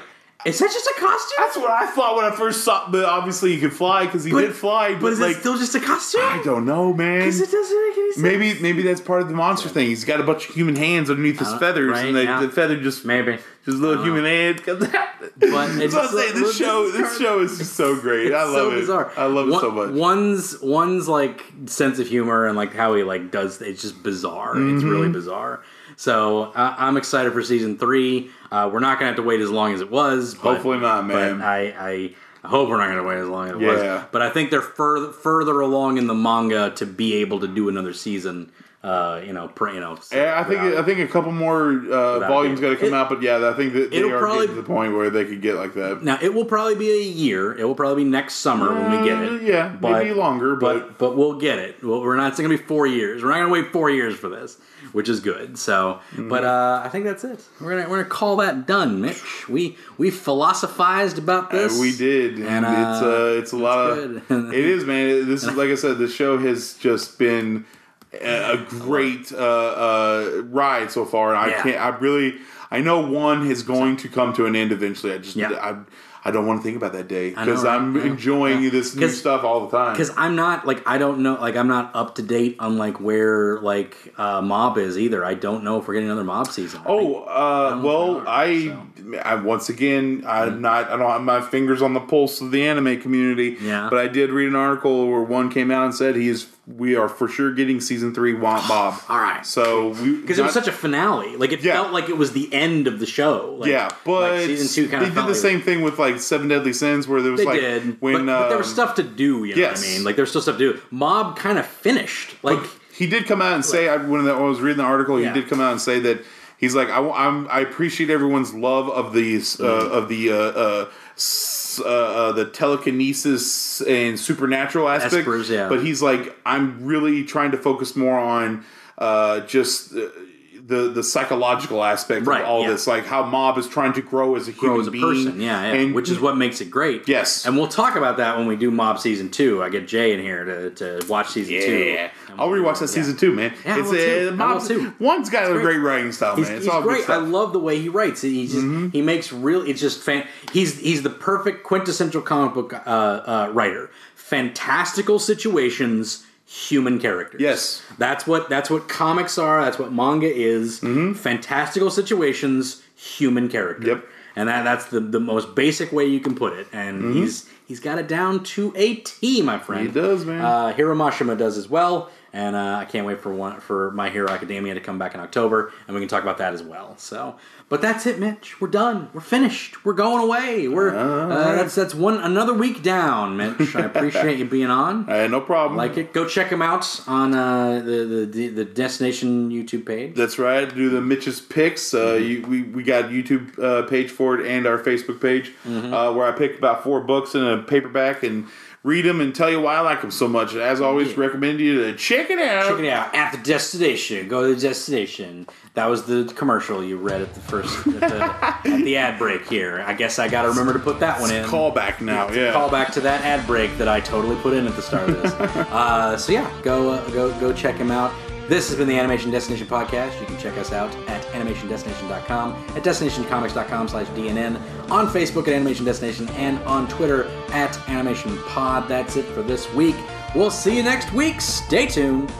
is that just a costume? That's what I thought when I first saw. But obviously, he could fly because he But- did fly. But, but is like, it still just a costume? I don't know, man. Because it doesn't make any sense. Maybe maybe that's part of the monster thing. He's got a bunch of human hands underneath his Uh, feathers, right, and the, yeah. the feather just Maybe. just a little human hand comes out. But That's [LAUGHS] it's what I'm so- saying. This this show is this show is just so great. I It's love so it. bizarre. I love it One- so much. One's one's like sense of humor and like how he like does it's just bizarre. It's Mm-hmm. really bizarre. So uh, I'm excited for season three. Uh, we're not gonna have to wait as long as it was. But, Hopefully not, man. But I, I I hope we're not gonna wait as long as it Yeah. was. But I think they're further further along in the manga to be able to do another season. Uh, you know, pr- you know. Yeah, I think without- I think a couple more uh, volumes got to come It- out, but yeah, I think that they are probably- getting to the point where they could get like that. Now it will probably be a year. It will probably be next summer when we get Uh, it. yeah, But- maybe longer, but, but but we'll get it. Well, we're not. It's going to be four years. We're not going to wait four years for this, which is good. So, Mm-hmm. but uh, I think that's it. We're gonna we're gonna call that done, Mitch. We we philosophized about Uh, this. we did, and, And, uh, it's uh, it's a lot of [LAUGHS] it is, man. This is like I said, the show has just been a, great uh, uh, ride so far, and I Yeah. can't. I really, I know one is going to come to an end eventually. I just, Yeah. I, I don't want to think about that day because right? I'm Yeah. enjoying Yeah. this new stuff all the time. because I'm not like I don't know like I'm not up to date on like where like uh, Mob is either. I don't know if we're getting another Mob season. Oh, uh, know well, if they are, I so. I once again, I'm not. I don't have my fingers on the pulse of the anime community. Yeah. But I did read an article where one came out and said he is. We are for sure getting season three. Want [SIGHS] Bob? All right. So we because it was such a finale. Like it Yeah. felt like it was the end of the show. Like, yeah, but like season two kind of they did the same thing with like Seven Deadly Sins, where there was like did, when but, but there was um, stuff to do. You know yes. what I mean? Like there's still stuff to do. Mob kind of finished. Like he did come out and say I, when I was reading the article, Yeah. he did come out and say that he's like I, am I appreciate everyone's love of these uh, Mm-hmm. of the uh, uh, uh, uh, the telekinesis and supernatural aspect. Espers, yeah. But he's like I'm really trying to focus more on uh, just. The, the psychological aspect Right, of all yeah. this, like how Mob is trying to grow as a human as a being, person. Yeah, yeah. and which is what makes it great. Yes. and we'll talk about that when we do Mob season two. I get Jay in here to, to watch season two. Yeah, And I'll we'll- rewatch that season two, man. Yeah, it's too. uh, I Mob's, too. one's got a great. writing style, He's, man. It's he's all great. I. Mm-hmm. love the way he writes. He just he makes real. It's just fan. He's he's the perfect quintessential comic book uh, uh, writer. Fantastical situations, human characters. Yes. that's what that's what comics are. That's what manga is. Fantastical situations, human characters. Mm-hmm. Yep. And that, that's the, the most basic way you can put it. And he's he's got it down to a T, my friend. Mm-hmm. He does, man. Uh, Hiro Mashima does as well, and uh, I can't wait for one for My Hero Academia to come back in October, and we can talk about that as well. So, but that's it, Mitch. We're done. We're finished. We're going away. We're uh, that's that's one another week down, Mitch. I [LAUGHS] appreciate you being on. Uh, no problem. Like it. Go check him out on uh, the, the the Destination YouTube page. That's right. Do the Mitch's picks. Uh, Mm-hmm. you, we we got a YouTube uh, page for it and our Facebook page Mm-hmm. uh, where I pick about four books in a paperback and read them and tell you why I like them so much. As always, Yeah. recommend you to check it out. Check it out at the destination. Go to the destination. That was the commercial you read at the first at the, at the ad break here. I guess I got to remember to put that one in. Call back now. Yeah. Call back to that ad break that I totally put in at the start of this. [LAUGHS] uh, so yeah, go uh, go go check him out. This has been the Animation Destination podcast. You can check us out at animationdestination.com, at destinationcomics.com slash DNN, on Facebook at Animation Destination, and on Twitter at Animation Pod. That's it for this week. We'll see you next week. Stay tuned.